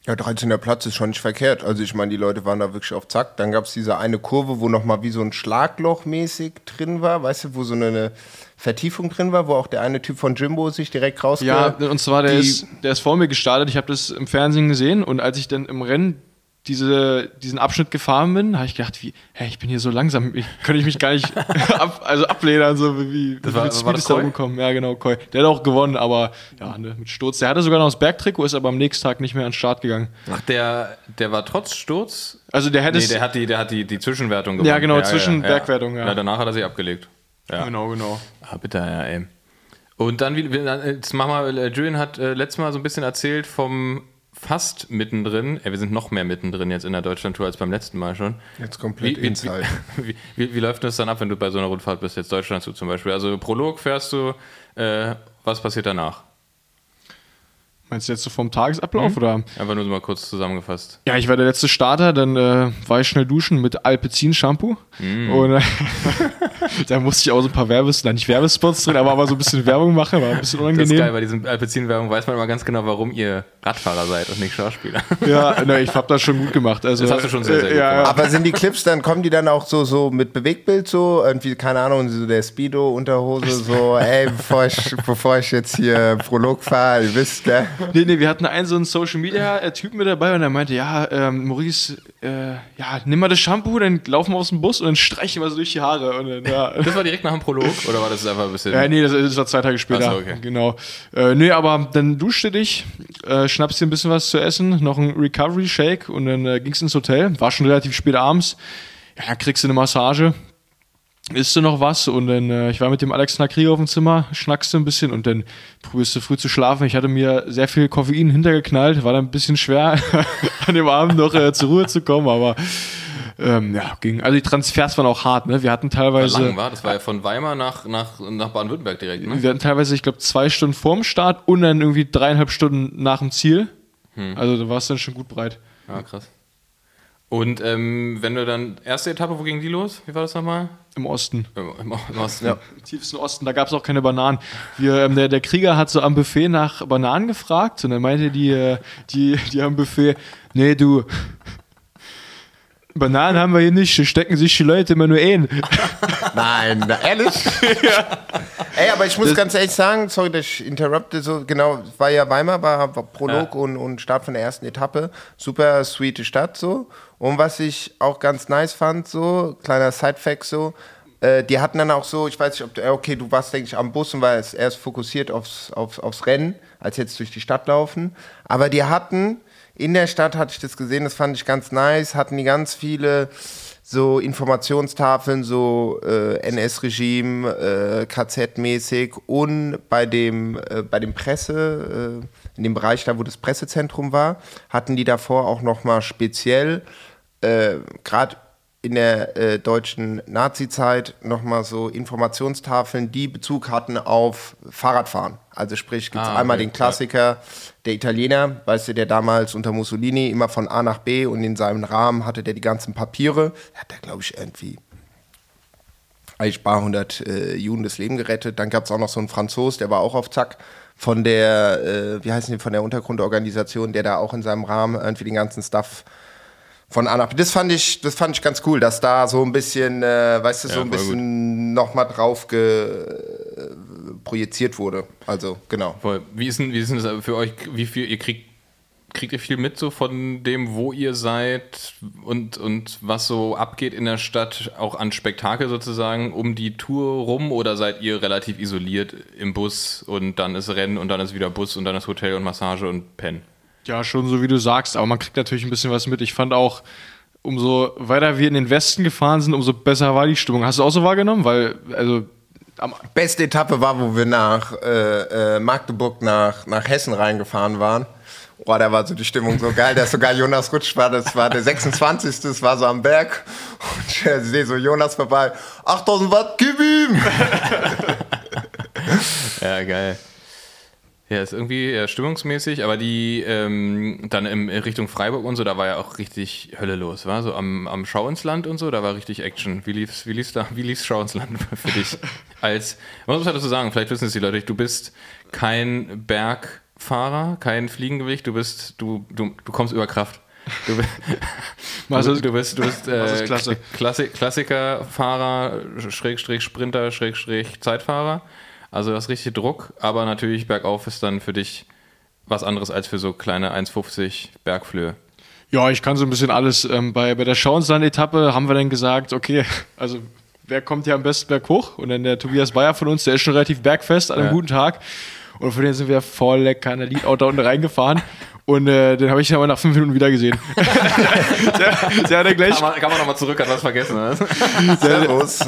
Ja, 13. Platz ist schon nicht verkehrt. Also ich meine, die Leute waren da wirklich auf Zack. Dann gab es diese eine Kurve, wo nochmal wie so ein Schlagloch mäßig drin war, weißt du, wo so eine, eine Vertiefung drin war, wo auch der eine Typ von Jimbo sich direkt rausge... Ja, und zwar der die- ist, der ist vor mir gestartet. Ich habe das im Fernsehen gesehen und als ich dann im Rennen diese, diesen Abschnitt gefahren bin, habe ich gedacht, wie, hä, ich bin hier so langsam, ich, könnte ich mich gar nicht ab, also abledern, so wie, wie war- viel war Speed das ist da rumgekommen. Ja, genau, Koi. Der hat auch gewonnen, aber ja, ne, mit Sturz. Der hatte sogar noch das Bergtrikot, ist aber am nächsten Tag nicht mehr an den Start gegangen. Ach, der, der war trotz Sturz? Also der hätte Nee, der hat die, der hat die, die Zwischenwertung gewonnen. Ja, genau, Zwischenbergwertung, ja. ja. Danach hat er sie abgelegt. Ja. Genau, genau. Ah, bitte, ja, ey. Und dann, wie- jetzt machen wir, äh, Julian hat äh, letztes Mal so ein bisschen erzählt vom fast mittendrin. Ey, wir sind noch mehr mittendrin jetzt in der Deutschlandtour als beim letzten Mal schon. Jetzt komplett Wie, wie, Inside. wie, wie, wie läuft das dann ab, wenn du bei so einer Rundfahrt bist, jetzt Deutschland zu zum Beispiel? Also Prolog fährst du, äh, was passiert danach? Meinst du jetzt so vom Tagesablauf oder? Einfach nur so mal kurz zusammengefasst. Ja, ich war der letzte Starter, dann äh, war ich schnell duschen mit Alpecin Shampoo. Und, äh, da musste ich auch so ein paar Werbespots, nicht Werbespots drin, aber, aber so ein bisschen Werbung machen, war ein bisschen unangenehm. Das ist geil, bei diesen Alpecin-Werbung weiß man immer ganz genau, warum ihr Radfahrer seid und nicht Schauspieler. Ja, ne, ich hab das schon gut gemacht. Also, das hast du schon sehr, sehr gut ja, gemacht. Aber sind die Clips, dann kommen die dann auch so, so mit Bewegtbild so, irgendwie, keine Ahnung, so der Speedo-Unterhose, so, ey, bevor ich, bevor ich jetzt hier Prolog fahre, ihr wisst, gell? Nee, nee, wir hatten einen so einen Social-Media-Typ mit dabei und er meinte, ja, ähm, Maurice, äh, ja, nimm mal das Shampoo, dann laufen wir aus dem Bus und dann streichen wir so durch die Haare. Und dann, ja. Das war direkt nach dem Prolog oder war das einfach ein bisschen? Ja, nee, das, das war zwei Tage später. So, okay. Genau. Äh, nee, aber dann duschte dich, äh, schnappst dir ein bisschen was zu essen, noch ein Recovery-Shake und dann äh, ging's ins Hotel. War schon relativ spät abends. Ja, dann kriegst du eine Massage, isst du noch was und dann, äh, ich war mit dem Alex Krieger auf dem Zimmer, schnackst du ein bisschen und dann probierst du früh zu schlafen. Ich hatte mir sehr viel Koffein hintergeknallt, war dann ein bisschen schwer, an dem Abend noch äh, zur Ruhe zu kommen, aber ähm, ja, ging. Also die Transfers waren auch hart, ne? Wir hatten teilweise. Wie lang war? Das war ja von Weimar nach, nach, nach Baden-Württemberg direkt, ne? Wir hatten teilweise, ich glaube, zwei Stunden vorm Start und dann irgendwie dreieinhalb Stunden nach dem Ziel. Hm. Also da war es dann schon gut breit. Ja, krass. Und ähm, wenn du dann, erste Etappe, wo ging die los? Wie war das nochmal? Im Osten. Im, im Osten. Ja. Im tiefsten Osten, da gab es auch keine Bananen. Wir, ähm, der, der Krieger hat so am Buffet nach Bananen gefragt und dann meinte die, äh, die, die am Buffet, nee, du, Bananen haben wir hier nicht, stecken sich die Leute immer nur ein. Nein, na, ehrlich? ja. Ey, aber ich muss das ganz ehrlich sagen, sorry, dass ich interrupte, so genau, war ja Weimar, war, war Prolog ja. und, und Start von der ersten Etappe. Super sweete Stadt so. Und was ich auch ganz nice fand, so, kleiner Sidefact so, äh, die hatten dann auch so, ich weiß nicht, ob du, okay, du warst, denke ich, am Bus und warst erst fokussiert aufs, aufs, aufs Rennen, als jetzt durch die Stadt laufen. Aber die hatten in der Stadt hatte ich das gesehen, das fand ich ganz nice, hatten die ganz viele so Informationstafeln, so äh, NS-Regime, äh, KZ-mäßig und bei dem, äh, bei dem Presse, äh, in dem Bereich da, wo das Pressezentrum war, hatten die davor auch nochmal speziell, äh, gerade in der äh, deutschen Nazi-Zeit nochmal so Informationstafeln, die Bezug hatten auf Fahrradfahren. Also sprich, gibt es ah, einmal okay, den Klassiker, der Italiener, weißt du, der damals unter Mussolini immer von A nach B und in seinem Rahmen hatte der die ganzen Papiere. Hat er, glaube ich, irgendwie eigentlich paar hundert äh, Juden das Leben gerettet. Dann gab es auch noch so einen Franzos, der war auch auf Zack von der, äh, wie heißen die, von der Untergrundorganisation, der da auch in seinem Rahmen irgendwie den ganzen Stuff von A nach B. Das fand ich, das fand ich ganz cool, dass da so ein bisschen, äh, weißt du, ja, so ein bisschen nochmal drauf ge, äh, projiziert wurde. Also, genau. Voll. Wie ist denn, wie ist denn das für euch, wie viel, ihr kriegt, kriegt ihr viel mit so von dem, wo ihr seid und, und was so abgeht in der Stadt, auch an Spektakel sozusagen, um die Tour rum oder seid ihr relativ isoliert im Bus und dann ist Rennen und dann ist wieder Bus und dann ist Hotel und Massage und Pen? Ja, schon so wie du sagst, aber man kriegt natürlich ein bisschen was mit. Ich fand auch, umso weiter wir in den Westen gefahren sind, umso besser war die Stimmung. Hast du auch so wahrgenommen? Weil, also. Beste Etappe war, wo wir nach äh, äh, Magdeburg nach, nach Hessen reingefahren waren. Boah, da war so die Stimmung so geil, dass sogar Jonas Rutsch war. Das war der 26. Das war so am Berg. Und ich sehe so Jonas vorbei. 8000 Watt, gib ihm! ja, geil. Ja, ist irgendwie ja, stimmungsmäßig, aber die ähm, dann in Richtung Freiburg und so, da war ja auch richtig Hölle los, war so am, am Schau ins Land und so, da war richtig Action. Wie lief's, wie lief's da, wie lief's Schau ins Land für dich? Als, was muss man dazu sagen? Vielleicht wissen es die Leute, du bist kein Bergfahrer, kein Fliegengewicht, du bist, du, du, du kommst über Kraft. Du, du, du bist, du bist äh, Klassi Klassikerfahrer, Schrägstrich Sprinter, Schrägstrich Zeitfahrer. Also das richtig Druck, aber natürlich bergauf ist dann für dich was anderes als für so kleine 1,50 Bergflöhe. Ja, ich kann so ein bisschen alles. Ähm, bei, bei der Schauensland-Etappe haben wir dann gesagt, okay, also wer kommt hier am besten berghoch? Und dann der Tobias Bayer von uns, der ist schon relativ bergfest an einem ja. guten Tag. Und von dem sind wir voll lecker in der Lead-Out da unten reingefahren. Und äh, den habe ich aber nach fünf Minuten wieder gesehen. der, der hat er gleich. Kann man, kann man nochmal zurück, hat was vergessen, oder? Servus.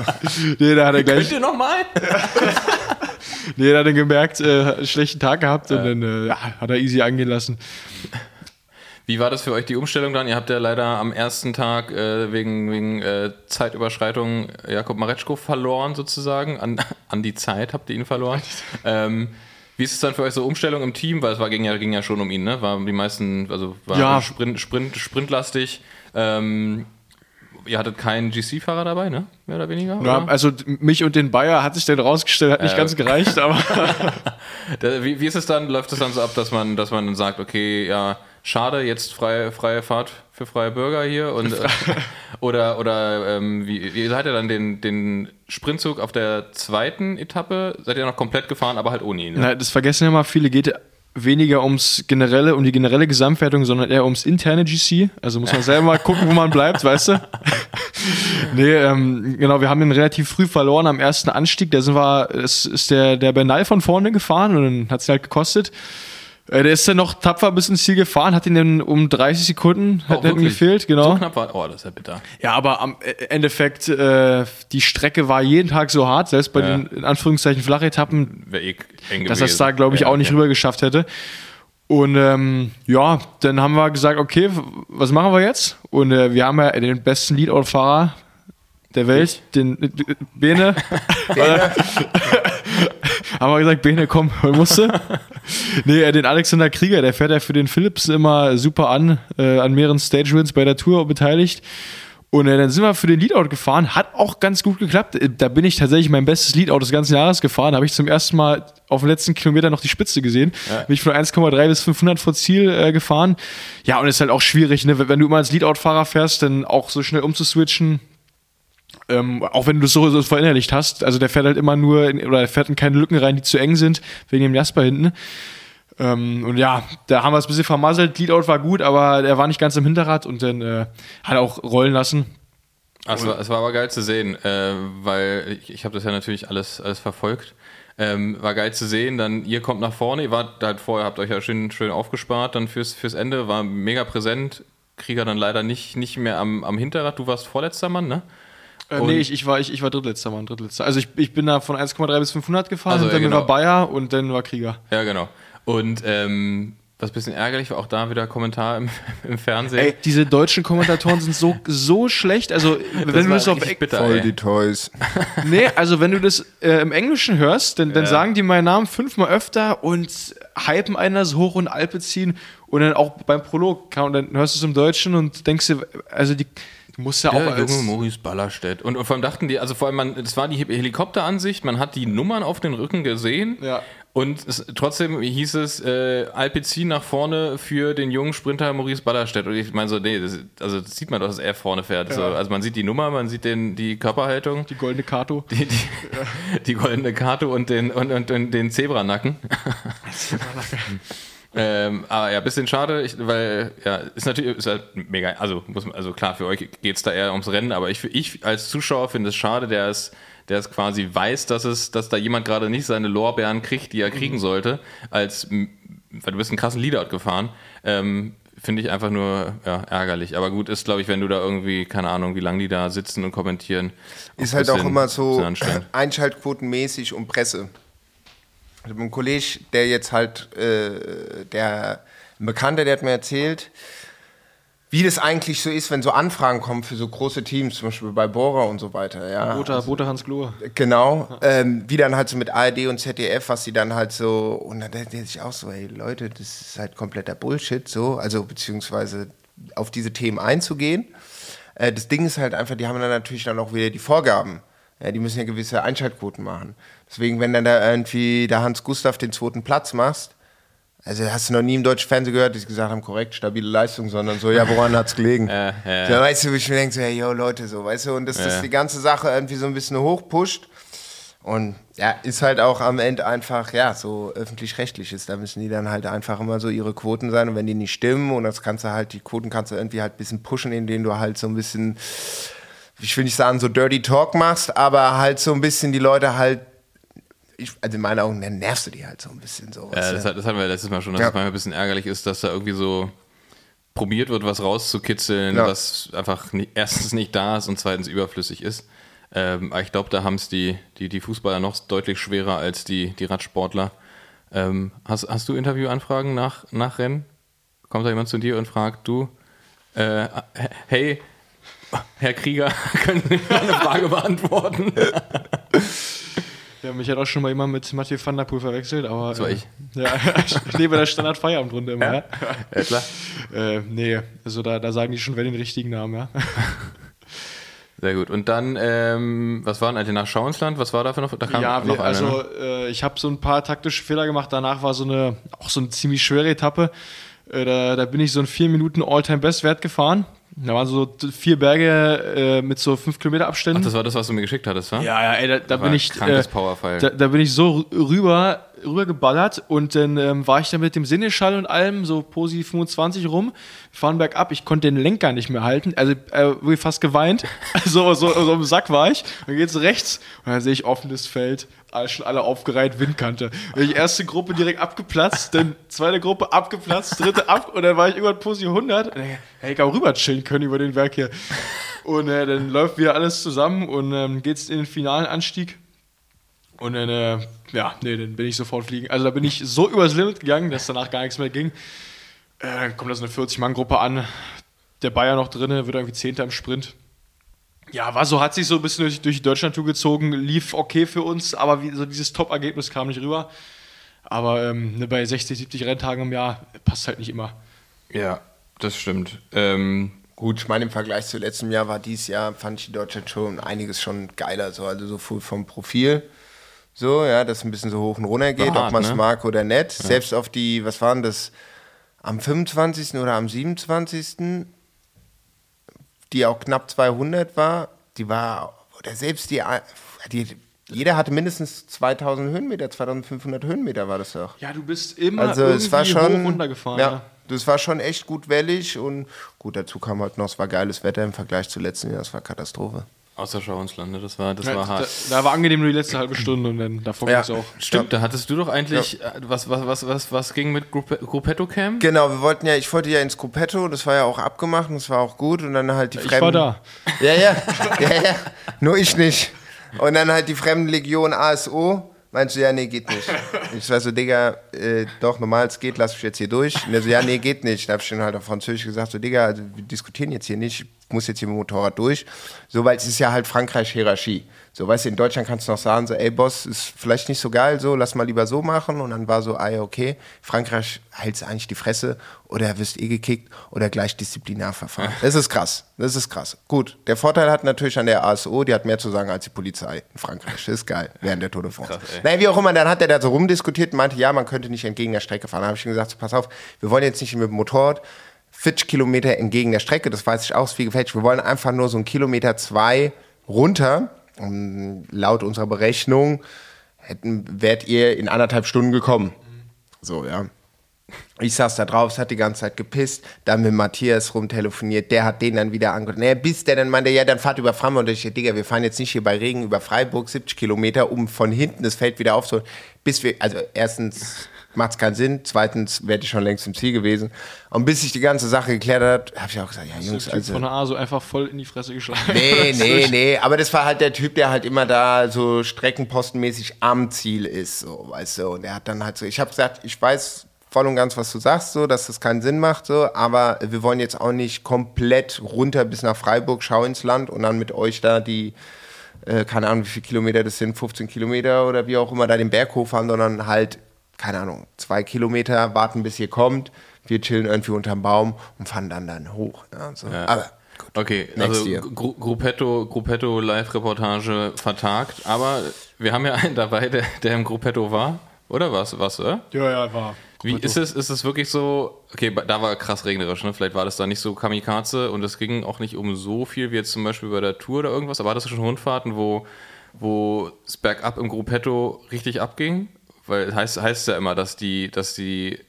Nee, der hat er gleich. Könnt ihr nochmal? nee, der hat dann gemerkt, äh, einen schlechten Tag gehabt und dann äh, ja, hat er easy angehen lassen. Wie war das für euch die Umstellung dann? Ihr habt ja leider am ersten Tag äh, wegen, wegen äh, Zeitüberschreitung Jakob Mareczko verloren sozusagen. An, an die Zeit habt ihr ihn verloren. ähm, wie ist es dann für euch so Umstellung im Team? Weil es war, ging, ja, ging ja schon um ihn, ne? War die meisten, also war ja. Sprint, Sprint, Sprintlastig. Ähm, ihr hattet keinen GC-Fahrer dabei, ne? Mehr oder weniger? Ja, oder? also mich und den Bayer hat sich dann rausgestellt, hat nicht Äh, ganz gereicht, aber wie, wie ist es dann? Läuft es dann so ab, dass man, dass man dann sagt, okay, ja, schade, jetzt freie, freie Fahrt für freie Bürger hier und äh, oder oder ähm, wie, wie seid ihr dann den, den Sprintzug auf der zweiten Etappe? Seid ihr noch komplett gefahren, aber halt ohne ihn? Ne? Na, das vergessen ja mal viele, geht weniger ums generelle, um die generelle Gesamtwertung, sondern eher ums interne GC. Also muss man selber mal gucken, wo man bleibt, weißt du? nee, ähm, genau, wir haben den relativ früh verloren am ersten Anstieg. Da sind wir, es ist der, der Bernal von vorne gefahren und dann hat es halt gekostet. Äh, Der ist dann noch tapfer bis ins Ziel gefahren, hat ihn dann um 30 Sekunden Oh, hat gefehlt, genau. So knapp war. Oh, das ist ja bitter. Ja, aber am äh, Endeffekt, äh, die Strecke war jeden Tag so hart, selbst bei Ja. den in Anführungszeichen Flachetappen, eh eng dass gewesen. das da, glaube ich, Ja, auch nicht ja. rüber geschafft hätte. Und ähm, ja, dann haben wir gesagt, okay, was machen wir jetzt? Und äh, wir haben ja den besten Leadout-Fahrer der Welt, den äh, Bene. haben wir gesagt, Bene, komm, musst du. nee, äh, den Alexander Krieger, der fährt ja für den Philips immer super an, äh, an mehreren Stage-Wins bei der Tour beteiligt. Und äh, dann sind wir für den Leadout gefahren, hat auch ganz gut geklappt. Äh, Da bin ich tatsächlich mein bestes Leadout des ganzen Jahres gefahren. Da habe ich zum ersten Mal auf dem letzten Kilometer noch die Spitze gesehen. Bin ich von 1,3 bis 500 vor Ziel äh, gefahren. Ja, und ist halt auch schwierig, ne? wenn du immer als Leadout-Fahrer fährst, dann auch so schnell umzuswitchen. Ähm, auch wenn du das so, so verinnerlicht hast. Also der fährt halt immer nur, in, oder er fährt in keine Lücken rein, die zu eng sind, wegen dem Jasper hinten. Ähm, und ja, da haben wir es ein bisschen vermasselt. Leadout war gut, aber er war nicht ganz im Hinterrad und dann äh, hat er auch rollen lassen. Es, war, es war aber geil zu sehen, äh, weil ich, ich habe das ja natürlich alles, alles verfolgt. Ähm, war geil zu sehen, dann ihr kommt nach vorne, ihr wart halt vorher, habt euch ja schön, schön aufgespart, dann fürs, fürs Ende war mega präsent. Krieger dann leider nicht, nicht mehr am, am Hinterrad, du warst vorletzter Mann, ne? Äh, nee, ich, ich, war, ich, ich war drittletzter Mann, drittletzter. Also ich, ich bin da von 1,3 bis 500 gefahren, Also, und dann ja, genau. war Bayer und dann war Krieger. Ja, genau. Und ähm, was ein bisschen ärgerlich war, auch da wieder Kommentar im, im Fernsehen. Ey, diese deutschen Kommentatoren sind so, so schlecht. Also, wenn du das auf bitter, Voll ey. die Toys. Nee, also wenn du das äh, im Englischen hörst, dann, dann sagen die meinen Namen fünfmal öfter und hypen einen das hoch und Alpe ziehen und dann auch beim Prolog kann, und dann hörst du es im Deutschen und denkst dir, also die, du musst ja auch Der als, junge Maurice Ballerstedt. Und, und vor allem dachten die, also vor allem, man, das war die Helikopteransicht, man hat die Nummern auf den Rücken gesehen. Ja. Und es, trotzdem hieß es äh, Alpecin nach vorne für den jungen Sprinter Maurice Ballerstedt. Und ich meine so, nee, das, also das sieht man doch, dass er vorne fährt. So, also man sieht die Nummer, man sieht den, die Körperhaltung, die goldene Kato. die, die, die goldene Karte und den, und, und, und den Zebranacken. Ähm, aber ja, bisschen schade, ich, weil ja, ist natürlich ist halt mega, also muss man, also klar, für euch geht es da eher ums Rennen, aber ich, ich als Zuschauer finde es schade, der es, der es quasi weiß, dass es, dass da jemand gerade nicht seine Lorbeeren kriegt, die er kriegen sollte, als weil du bist einen krassen Leadout gefahren. Ähm, Finde ich einfach nur ja, ärgerlich. Aber gut, ist, glaube ich, wenn du da irgendwie, keine Ahnung, wie lange die da sitzen und kommentieren. Ist halt auch immer so einschaltquotenmäßig und Presse. Ich habe einen Kollege, der jetzt halt, äh, der ein Bekannter, der hat mir erzählt, wie das eigentlich so ist, wenn so Anfragen kommen für so große Teams, zum Beispiel bei Bora und so weiter. Ja, Bote, Bote Hans Glor. Genau, ähm, wie dann halt so mit ARD und ZDF, was sie dann halt so, und dann denkt er sich auch so, ey Leute, das ist halt kompletter Bullshit, so, also beziehungsweise auf diese Themen einzugehen. Äh, das Ding ist halt einfach, die haben dann natürlich dann auch wieder die Vorgaben. Ja, die müssen ja gewisse Einschaltquoten machen. Deswegen, wenn dann da irgendwie der Hans Gustav den zweiten Platz machst, also hast du noch nie im deutschen Fernsehen gehört, dass sie gesagt haben, korrekt, stabile Leistung, sondern so, ja, woran hat's gelegen? Ja, ja, So, weißt du, wo ich mir denke, so, hey, yo, Leute, so, weißt du, und dass das Ja. die ganze Sache irgendwie so ein bisschen hochpusht. Und ja, ist halt auch am Ende einfach, ja, so öffentlich-rechtlich ist. Da müssen die dann halt einfach immer so ihre Quoten sein. Und wenn die nicht stimmen, und das kannst du halt, die Quoten kannst du irgendwie halt ein bisschen pushen, indem du halt so ein bisschen, ich will nicht sagen, so Dirty Talk machst, aber halt so ein bisschen die Leute halt, ich, also in meinen Augen, dann nervst du die halt so ein bisschen so. Ja, das, hat- das hatten wir letztes Mal schon, dass Ja. es manchmal ein bisschen ärgerlich ist, dass da irgendwie so probiert wird, was rauszukitzeln, Ja. was einfach nie, erstens nicht da ist und zweitens überflüssig ist. Ähm, aber ich glaube, da haben es die, die, die Fußballer noch deutlich schwerer als die, die Radsportler. Ähm, hast, hast du Interviewanfragen nach, nach Rennen? Kommt da jemand zu dir und fragt, du, äh, hey, Herr Krieger, können Sie mir eine Frage beantworten? Ja, mich hat auch schon mal jemand mit Mathieu van der Poel verwechselt, aber. Das war ich. Ja, ich lebe der Standard-Feierabendrunde immer, ja. Ja, klar. Äh, nee, also da, da sagen die schon wer den richtigen Namen, ja. Sehr gut. Und dann, ähm, was war denn eigentlich nach Schauensland? Was war da für noch? Da kam ja, noch wir, eine, also ne? äh, ich habe so ein paar taktische Fehler gemacht. Danach war so eine auch so eine ziemlich schwere Etappe. Äh, da, da bin ich so einen 4 Minuten All-Time-Best-Wert gefahren. Da waren so vier Berge äh, mit so 5 Kilometer Abständen. Ach, das war das, was du mir geschickt hattest, wa? ja, ja, ey, da, da bin ich. krankes Äh, Powerfile. da, da bin ich so rüber, rüber geballert und dann ähm, war ich da mit dem Sinneschall und allem so Posi 25 rum, fahren bergab, ich konnte den Lenker nicht mehr halten, also äh, wirklich fast geweint, so, so, so im Sack war ich, dann geht's rechts und dann sehe ich offenes Feld, schon alle aufgereiht, Windkante. Und die erste Gruppe direkt abgeplatzt, dann zweite Gruppe abgeplatzt, dritte ab und dann war ich irgendwann Posi 100 und dann, hey, ich auch rüber chillen können über den Berg hier. Und äh, dann läuft wieder alles zusammen und ähm, geht's in den finalen Anstieg. Und dann, äh, ja, nee, dann bin ich sofort fliegen. Also da bin ich so übers Limit gegangen, dass danach gar nichts mehr ging. Äh, dann kommt da so eine 40-Mann-Gruppe an. Der Bayer noch drin, wird irgendwie Zehnter im Sprint. Ja, war so, hat sich so ein bisschen durch, durch die Deutschland-Tour gezogen, lief okay für uns, aber wie, so dieses Top-Ergebnis kam nicht rüber. Aber ähm, ne, bei 60, 70 Renntagen im Jahr passt halt nicht immer. Ja, das stimmt. Ähm, Gut, ich meine, im Vergleich zu letztem Jahr war dieses Jahr, fand ich die Deutschland schon einiges schon geiler, so, also so viel vom Profil. So, ja, dass ein bisschen so hoch und runter geht, War ob man es hart, ne? mag oder nicht. Selbst auf die, was waren das, am 25. oder am 27., die auch knapp 200 war, die war, oder selbst die, die jeder hatte mindestens 2000 Höhenmeter, 2500 Höhenmeter war das doch. Ja, du bist immer Also irgendwie es war schon, hoch runtergefahren. ja, das war schon echt gut wellig und gut, dazu kam halt noch, es war geiles Wetter im Vergleich zu letzten Jahr, es war Katastrophe. Außer Schauensland, ne? das war, das Ja, war hart. Da, da war angenehm nur die letzte halbe Stunde und dann davor Ja. ging es auch. Stimmt, da hattest du doch eigentlich, äh, was, was, was, was, was ging mit Gruppe, Gruppetto Camp? Genau, wir wollten ja, ich wollte ja ins Gruppetto, das war ja auch abgemacht und das war auch gut und dann halt die Ich Fremden. war da. Ja, ja, ja, ja, nur ich nicht. Und dann halt die Fremdenlegion ASO. Meinst du, ja, nee, geht nicht. Ich war so, Digga, äh, doch, normal, es geht, lass mich jetzt hier durch. Und er so, ja, nee, geht nicht. Da hab ich dann halt auf Französisch gesagt, so, Digga, also, wir diskutieren jetzt hier nicht, ich muss jetzt hier mit dem Motorrad durch. So, weil es ist ja halt Frankreich-Hierarchie. So, weißt du, in Deutschland kannst du noch sagen, so, ey, Boss, ist vielleicht nicht so geil, so, lass mal lieber so machen. Und dann war so, ah ja, okay, Frankreich hältst eigentlich die Fresse oder wirst eh gekickt oder gleich Disziplinarverfahren. Das ist krass. Das ist krass. Gut, der Vorteil hat natürlich an der ASO, die hat mehr zu sagen als die Polizei in Frankreich. Das ist geil, während der Tour de France. Krass, naja, wie auch immer, dann hat er da so rumdiskutiert und meinte, ja, man könnte nicht entgegen der Strecke fahren. Da habe ich ihm gesagt, so, pass auf, wir wollen jetzt nicht mit dem Motorrad 40 Kilometer entgegen der Strecke, das weiß ich auch, ist viel gefälscht. Wir wollen einfach nur so einen Kilometer zwei runter. Und laut unserer Berechnung hätten, wärt ihr in anderthalb Stunden gekommen. So, ja. Ich saß da drauf, es hat die ganze Zeit gepisst, dann mit Matthias rumtelefoniert, der hat den dann wieder angeguckt. Naja, bis der dann meinte, ja, dann fahrt über Frankfurt. Und ich, Digga, wir fahren jetzt nicht hier bei Regen über Freiburg 70 Kilometer, um von hinten das Feld wieder aufzuholen. Bis wir, also erstens macht es keinen Sinn, zweitens wäre ich schon längst im Ziel gewesen. Und bis sich die ganze Sache geklärt hat, habe ich auch gesagt, ja, Jungs, also. von der A so einfach voll in die Fresse geschlagen. Nee, nee, nee. Aber das war halt der Typ, der halt immer da so streckenpostenmäßig am Ziel ist, so, weißt du. Und er hat dann halt so, ich habe gesagt, ich weiß voll und ganz, was du sagst, so, dass das keinen Sinn macht, so, aber wir wollen jetzt auch nicht komplett runter bis nach Freiburg, schau ins Land und dann mit euch da die, äh, keine Ahnung, wie viele Kilometer das sind, 15 Kilometer oder wie auch immer, da den Berg hochfahren, sondern halt, keine Ahnung, zwei Kilometer, warten bis ihr kommt, wir chillen irgendwie unterm Baum und fahren dann dann hoch. Ja, so. Ja. Aber Okay, Next also year. Gru Gruppetto, Gruppetto Live-Reportage vertagt, aber wir haben ja einen dabei, der, der im Gruppetto war. Oder was? Was, oder? Ja, ja, war. Wie ist es, ist es wirklich so, okay, da war krass regnerisch, ne? Vielleicht war das da nicht so Kamikaze und es ging auch nicht um so viel wie jetzt zum Beispiel bei der Tour oder irgendwas, aber hattest du schon Rundfahrten, wo, wo es bergab im Gruppetto richtig abging? Weil heißt, heißt ja immer, dass die, dass die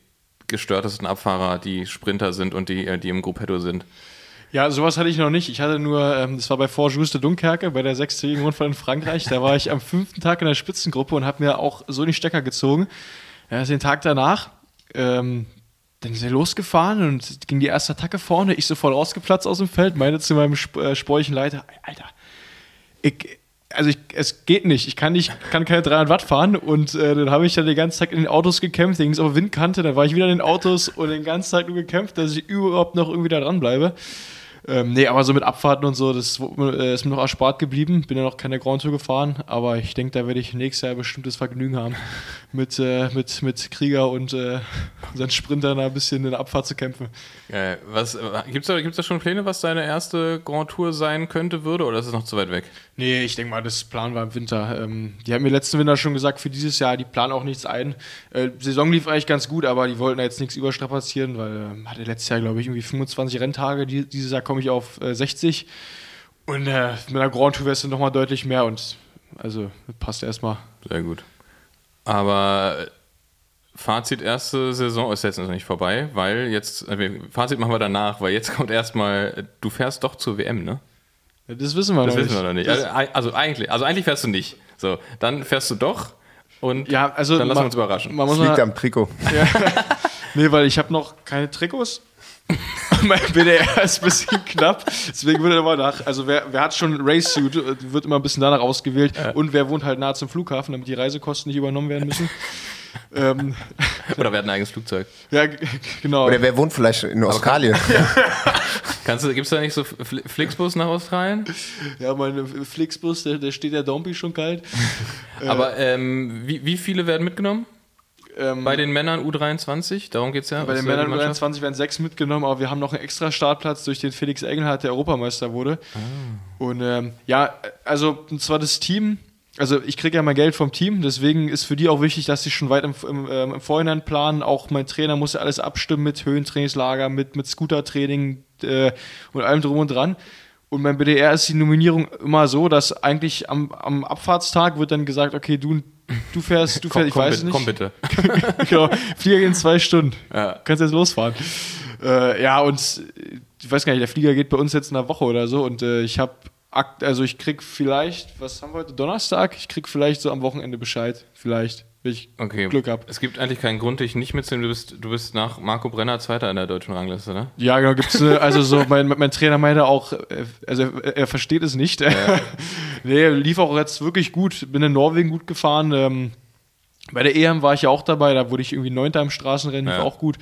gestörtesten Abfahrer die Sprinter sind und die, äh, die im Gruppetto sind. Ja, sowas hatte ich noch nicht. Ich hatte nur, ähm, das war bei Fort Juste Dunkerque, bei der sechstägigen Rundfahrt in Frankreich. Da war ich am fünften Tag in der Spitzengruppe und habe mir auch so die Stecker gezogen. Ja, den Tag danach, ähm, dann sind wir losgefahren und ging die erste Attacke vorne. Ich sofort rausgeplatzt aus dem Feld, meinte zu meinem Sp äh, sportlichen Leiter, Alter, ich, also ich, es geht nicht. Ich kann nicht, kann keine 300 Watt fahren und äh, dann habe ich dann den ganzen Tag in den Autos gekämpft. Dann ging es auf Windkante, dann war ich wieder in den Autos und den ganzen Tag nur gekämpft, dass ich überhaupt noch irgendwie da dran bleibe. Ähm, nee, aber so mit Abfahrten und so, das äh, ist mir noch erspart geblieben. Bin ja noch keine Grand Tour gefahren, aber ich denke, da werde ich nächstes Jahr bestimmtes Vergnügen haben, mit, äh, mit, mit Krieger und äh, unseren Sprintern ein bisschen in der Abfahrt zu kämpfen. Geil. Was, gibt's da, gibt's da schon Pläne, was deine erste Grand Tour sein könnte, würde, oder ist es noch zu weit weg? Nee, ich denke mal, das planen wir im Winter. Ähm, die haben mir letzten Winter schon gesagt, für dieses Jahr, die planen auch nichts ein. Äh, Saison lief eigentlich ganz gut, aber die wollten da jetzt nichts überstrapazieren, weil äh, hatte letztes Jahr, glaube ich, irgendwie 25 Renntage. Die, dieses Jahr komme ich auf äh, 60. Und äh, mit einer Grand Tour wäre es dann nochmal deutlich mehr und also passt erstmal. Sehr gut. Aber äh, Fazit erste Saison ist jetzt noch nicht vorbei, weil jetzt, äh, Fazit machen wir danach, weil jetzt kommt erstmal, du fährst doch zur WM, ne? Das wissen wir das noch wissen nicht. wir noch nicht. Also, also, eigentlich, also eigentlich fährst du nicht. So, dann fährst du doch und ja, also dann lassen wir uns überraschen. Man muss das liegt am Trikot. Ja. nee, weil ich habe noch keine Trikots. Mein BDR ist ein bisschen knapp, deswegen würde immer nach. Also wer, wer hat schon Race Suit, wird immer ein bisschen danach ausgewählt. Ja. Und wer wohnt halt nahe zum Flughafen, damit die Reisekosten nicht übernommen werden müssen. ähm, Oder wer hat ein eigenes Flugzeug? Ja, genau. Oder wer wohnt vielleicht in Australien? Kannst du, gibt's da nicht so Flixbus nach Australien? Ja, mein Flixbus, der, der steht der Dompi schon kalt. Aber ähm, wie, wie viele werden mitgenommen? Ähm, bei den Männern U23, darum geht es ja. Bei den Männern U23 werden sechs mitgenommen, aber wir haben noch einen extra Startplatz durch den Felix Engelhardt, der Europameister wurde. Ah. Und ähm, ja, also und zwar das Team, also ich kriege ja mein Geld vom Team, deswegen ist für die auch wichtig, dass sie schon weit im, im, ähm, im Vorhinein planen. Auch mein Trainer muss ja alles abstimmen mit Höhentrainingslager, mit, mit Scootertraining äh, und allem drum und dran. Und beim BDR ist die Nominierung immer so, dass eigentlich am, am Abfahrtstag wird dann gesagt, okay, du, du fährst, du fährst, ich komm, weiß bitte, nicht. Komm bitte. genau, Flieger geht in zwei Stunden. Ja. Kannst jetzt losfahren. Äh, ja, und ich weiß gar nicht, der Flieger geht bei uns jetzt in einer Woche oder so und äh, ich habe also ich krieg vielleicht, was haben wir heute, Donnerstag? Ich krieg vielleicht so am Wochenende Bescheid, vielleicht wenn ich okay. Glück habe. Es gibt eigentlich keinen Grund, dich nicht mitzunehmen. Du bist, du bist nach Marco Brenner Zweiter in der deutschen Rangliste, ne? Ja, genau. Gibt's, äh, also so, mein, mein Trainer meinte auch, äh, also er, er versteht es nicht. Ja. nee, lief auch jetzt wirklich gut. Bin in Norwegen gut gefahren. Ähm, bei der EM war ich ja auch dabei, da wurde ich irgendwie Neunter im Straßenrennen, lief ja. auch gut.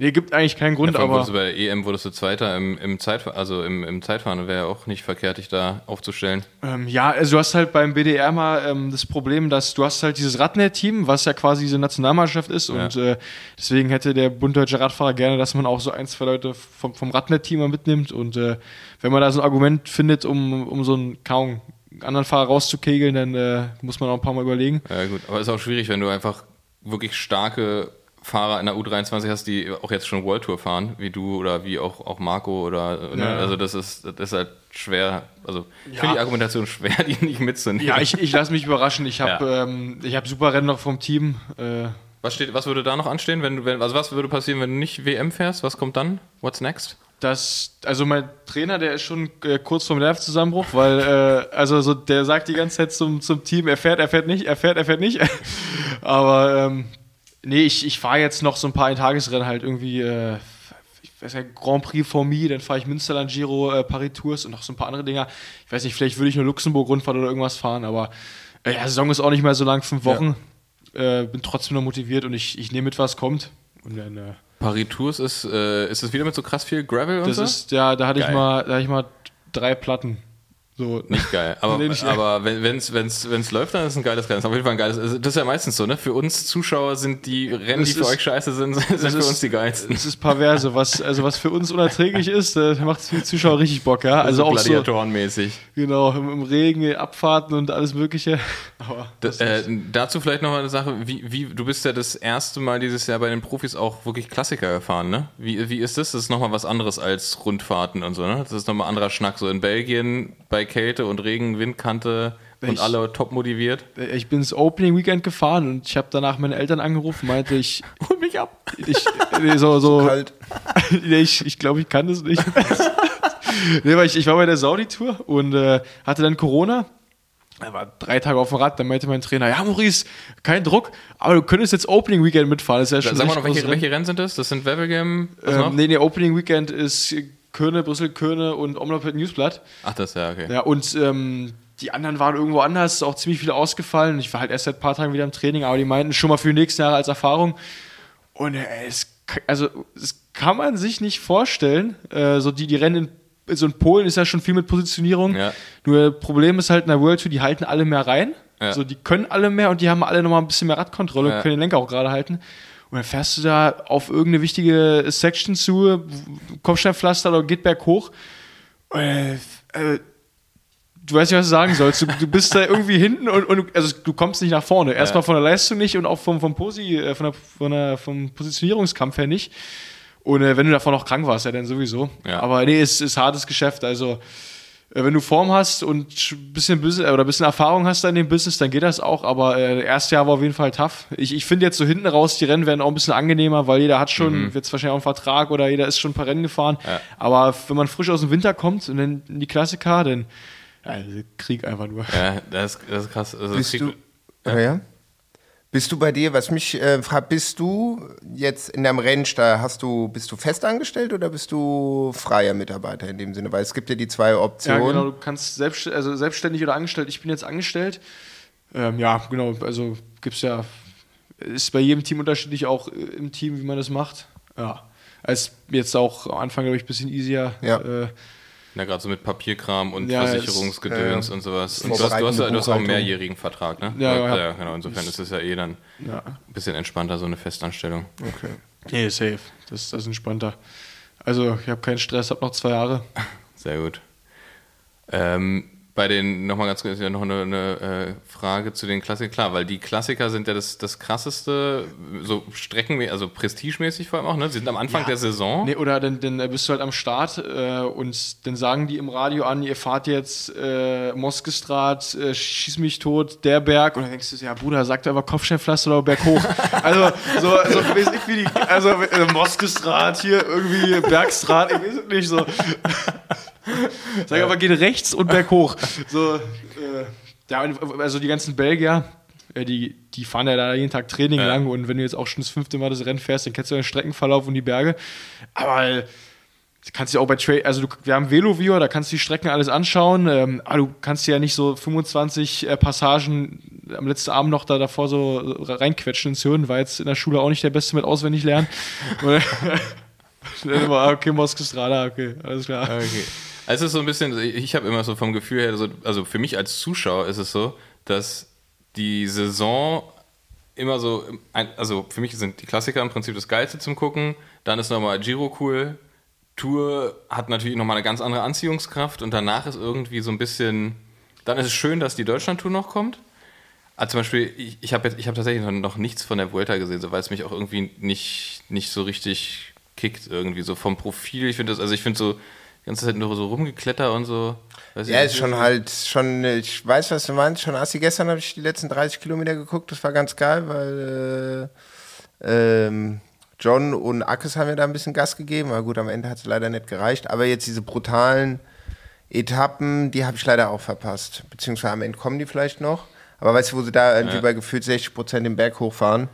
Nee, gibt eigentlich keinen Grund, ja, aber. Bei der EM wurdest du Zweiter im, im, Zeitfahren, also im, im Zeitfahren, wäre ja auch nicht verkehrt, dich da aufzustellen. Ähm, ja, also du hast halt beim BDR mal ähm, das Problem, dass du hast halt dieses Radnet-Team, was ja quasi diese Nationalmannschaft ist ja. und äh, deswegen hätte der Bund Deutscher Radfahrer gerne, dass man auch so ein, zwei Leute vom, vom Radnet-Team mal mitnimmt und äh, wenn man da so ein Argument findet, um, um so einen kaum anderen Fahrer rauszukegeln, dann äh, muss man auch ein paar Mal überlegen. Ja gut, aber ist auch schwierig, wenn du einfach wirklich starke Fahrer in der U23 hast, die auch jetzt schon World Tour fahren, wie du oder wie auch, auch Marco oder ne? also das ist, das ist halt schwer. Also ich ja. finde die Argumentation schwer, die nicht mitzunehmen. Ja, ich, ich lasse mich überraschen. Ich habe ja. ähm, hab super Rennen noch vom Team. Äh, was, steht, was würde da noch anstehen, wenn du, wenn, also was würde passieren, wenn du nicht WM fährst? Was kommt dann? What's next? Das, also mein Trainer, der ist schon äh, kurz vorm Nervzusammenbruch, weil, äh, also so, der sagt die ganze Zeit zum, zum Team, er fährt, er fährt nicht, er fährt, er fährt nicht. Aber ähm, Nee, ich, ich fahre jetzt noch so ein paar Tagesrennen halt irgendwie, äh, ich weiß nicht, Grand Prix for Me, dann fahre ich Münsterland Giro, äh, Paris Tours und noch so ein paar andere Dinger. Ich weiß nicht, vielleicht würde ich nur Luxemburg-Rundfahrt oder irgendwas fahren, aber äh, ja, Saison ist auch nicht mehr so lang, fünf Wochen. Ja. Äh, bin trotzdem noch motiviert und ich, ich nehme mit, was kommt. Und dann, äh, Paris Tours ist, äh, ist das wieder mit so krass viel Gravel und das so? ist, ja, da hatte ich mal, da hatte ich mal drei Platten. So. Nicht geil. Aber, nee, nicht aber wenn es wenn's, wenn's läuft, dann ist es ein geiles Rennen. Das ist auf jeden Fall ein geiles. Das ist ja meistens so, ne? Für uns Zuschauer sind die Rennen, das die für ist, euch scheiße sind, sind für ist, uns die geilsten. Das ist perverse. Was, also was für uns unerträglich ist, äh, macht es für die Zuschauer richtig Bock, ja. Also auch Gladiatorenmäßig. So, genau, im, im, Regen, Abfahrten und alles Mögliche. Aber das, äh, dazu vielleicht noch mal eine Sache. Wie, wie, du bist ja das erste Mal dieses Jahr bei den Profis auch wirklich Klassiker gefahren, ne? Wie, wie ist das? Das ist nochmal was anderes als Rundfahrten und so, ne? Das ist nochmal anderer Schnack. So in Belgien bei Kälte und Regen Windkante und ich, alle top motiviert. Ich bin ins Opening Weekend gefahren und ich habe danach meine Eltern angerufen, meinte ich. Hol mich ab! Ich, nee, so, so, kalt. nee, ich, ich glaube, ich kann das nicht. nee, weil ich, ich war bei der Saudi-Tour und äh, hatte dann Corona. Er war drei Tage auf dem Rad, dann meinte mein Trainer, ja Maurice, kein Druck, aber du könntest jetzt Opening Weekend mitfahren. Das ist ja schon Sag mal noch, welche, welche, Rennen sind das? Das sind Wevelgem? Ähm, nee, nee, Opening Weekend ist Köne, Brüssel, Köne und Omlopet Newsblatt. Ach, das ja, okay. Ja, und ähm, die anderen waren irgendwo anders, auch ziemlich viele ausgefallen. Ich war halt erst seit ein paar Tagen wieder im Training, aber die meinten schon mal für die nächsten Jahre als Erfahrung. Und äh, es, also, das kann man sich nicht vorstellen. Äh, so die, die Rennen so in Polen ist ja schon viel mit Positionierung. Ja. Nur Problem ist halt in der World Tour, die halten alle mehr rein. Ja. Also die können alle mehr und die haben alle nochmal ein bisschen mehr Radkontrolle, Ja. können den Lenker auch gerade halten. Und dann fährst du da auf irgendeine wichtige Section zu, Kopfsteinpflaster oder geht berghoch. Äh, äh, du weißt nicht, was du sagen sollst. Du, du bist da irgendwie hinten und, und also du kommst nicht nach vorne. Erstmal von der Leistung nicht und auch vom, vom, Posi, äh, von der, von der, vom Positionierungskampf her nicht. Und äh, wenn du davon noch krank warst, ja dann sowieso. Ja. Aber nee, es ist hartes Geschäft. Also wenn du Form hast und ein bisschen, Business, oder ein bisschen Erfahrung hast in dem Business, dann geht das auch. Aber äh, erstes Jahr war auf jeden Fall tough. Ich, ich finde jetzt so hinten raus, die Rennen werden auch ein bisschen angenehmer, weil jeder hat schon jetzt wahrscheinlich auch einen Vertrag oder jeder ist schon ein paar Rennen gefahren. Ja. Aber wenn man frisch aus dem Winter kommt und dann in die Klassiker, dann ja, Krieg einfach nur. Ja, das, ist- das ist krass. Also Bist Krieg- du, ja. Ja. Bist du bei dir, was mich äh, fragt, bist du jetzt in deinem Rennstall, hast du, bist du festangestellt oder bist du freier Mitarbeiter in dem Sinne? Weil es gibt ja die zwei Ja, Optionen. genau, du kannst selbst, also selbstständig oder angestellt. Ich bin jetzt angestellt. Ähm, ja, genau, also gibt's ja, ist bei jedem Team unterschiedlich, auch äh, im Team, wie man das macht. Ja. Als jetzt auch am Anfang, glaube ich, ein bisschen easier. Ja. Äh, Ja, gerade so mit Papierkram und Ja, Versicherungsgedöns es- und sowas. Und du hast, du hast, du hast auch einen mehrjährigen Vertrag, ne? Ja, ja. ja genau. Insofern ist es ja eh dann ja. ein bisschen entspannter, so eine Festanstellung. okay. Nee, safe. Das, das ist entspannter. Also, ich habe keinen Stress, habe noch zwei Jahre. Sehr gut. Ähm, bei den, nochmal ganz kurz, ja noch eine, eine äh, Frage zu den Klassikern. Klar, weil die Klassiker sind ja das, das krasseste, so Strecken, also prestigemäßig vor allem auch, ne? Sie sind am Anfang der Saison. Nee, oder dann, dann bist du halt am Start äh, und dann sagen die im Radio an, ihr fahrt jetzt äh, Moskestrat, äh, schieß mich tot, der Berg. Und dann denkst du, ja Bruder, sag doch einfach Kopfsteinpflaster oder Berg hoch. also so, so weiß ich wie die, also äh, Moskestrat hier irgendwie Bergstrat, ich weiß es nicht so. Sag aber geht rechts und Berg hoch. So, äh, ja, also die ganzen Belgier, äh, die, die fahren ja da jeden Tag Training Ja. lang und wenn du jetzt auch schon das fünfte Mal das Rennen fährst, dann kennst du den Streckenverlauf und die Berge. Aber äh, du kannst ja auch bei Trail, also du, wir haben Veloviewer, da kannst du die Strecken alles anschauen, ähm, aber du kannst dir ja nicht so 25 äh, Passagen am letzten Abend noch da davor so reinquetschen ins Hirn, war jetzt in der Schule auch nicht der Beste mit auswendig lernen. Ah, okay, Moskostrada, okay, alles klar. Okay. Also es ist so ein bisschen, ich habe immer so vom Gefühl her, so, also für mich als Zuschauer ist es so, dass die Saison immer so, also für mich sind die Klassiker im Prinzip das Geilste zum Gucken, dann ist nochmal Giro cool, Tour hat natürlich nochmal eine ganz andere Anziehungskraft und danach ist irgendwie so ein bisschen, dann ist es schön, dass die Deutschland-Tour noch kommt. Also zum Beispiel, ich, ich habe hab tatsächlich noch, nichts von der Vuelta gesehen, so, weil es mich auch irgendwie nicht, nicht so richtig kickt irgendwie, so vom Profil. Ich finde das, also ich finde so, ganze Zeit nur so rumgekletter und so. Weiß Ja, ist schon halt, schon, ich weiß, was du meinst, schon assi. Gestern habe ich die letzten 30 Kilometer geguckt, das war ganz geil, weil äh, ähm, John und Akes haben ja da ein bisschen Gas gegeben, aber gut, am Ende hat es leider nicht gereicht. Aber jetzt diese brutalen Etappen, die habe ich leider auch verpasst. Beziehungsweise am Ende kommen die vielleicht noch. Aber weißt du, wo sie da irgendwie bei gefühlt 60 Prozent den Berg hochfahren?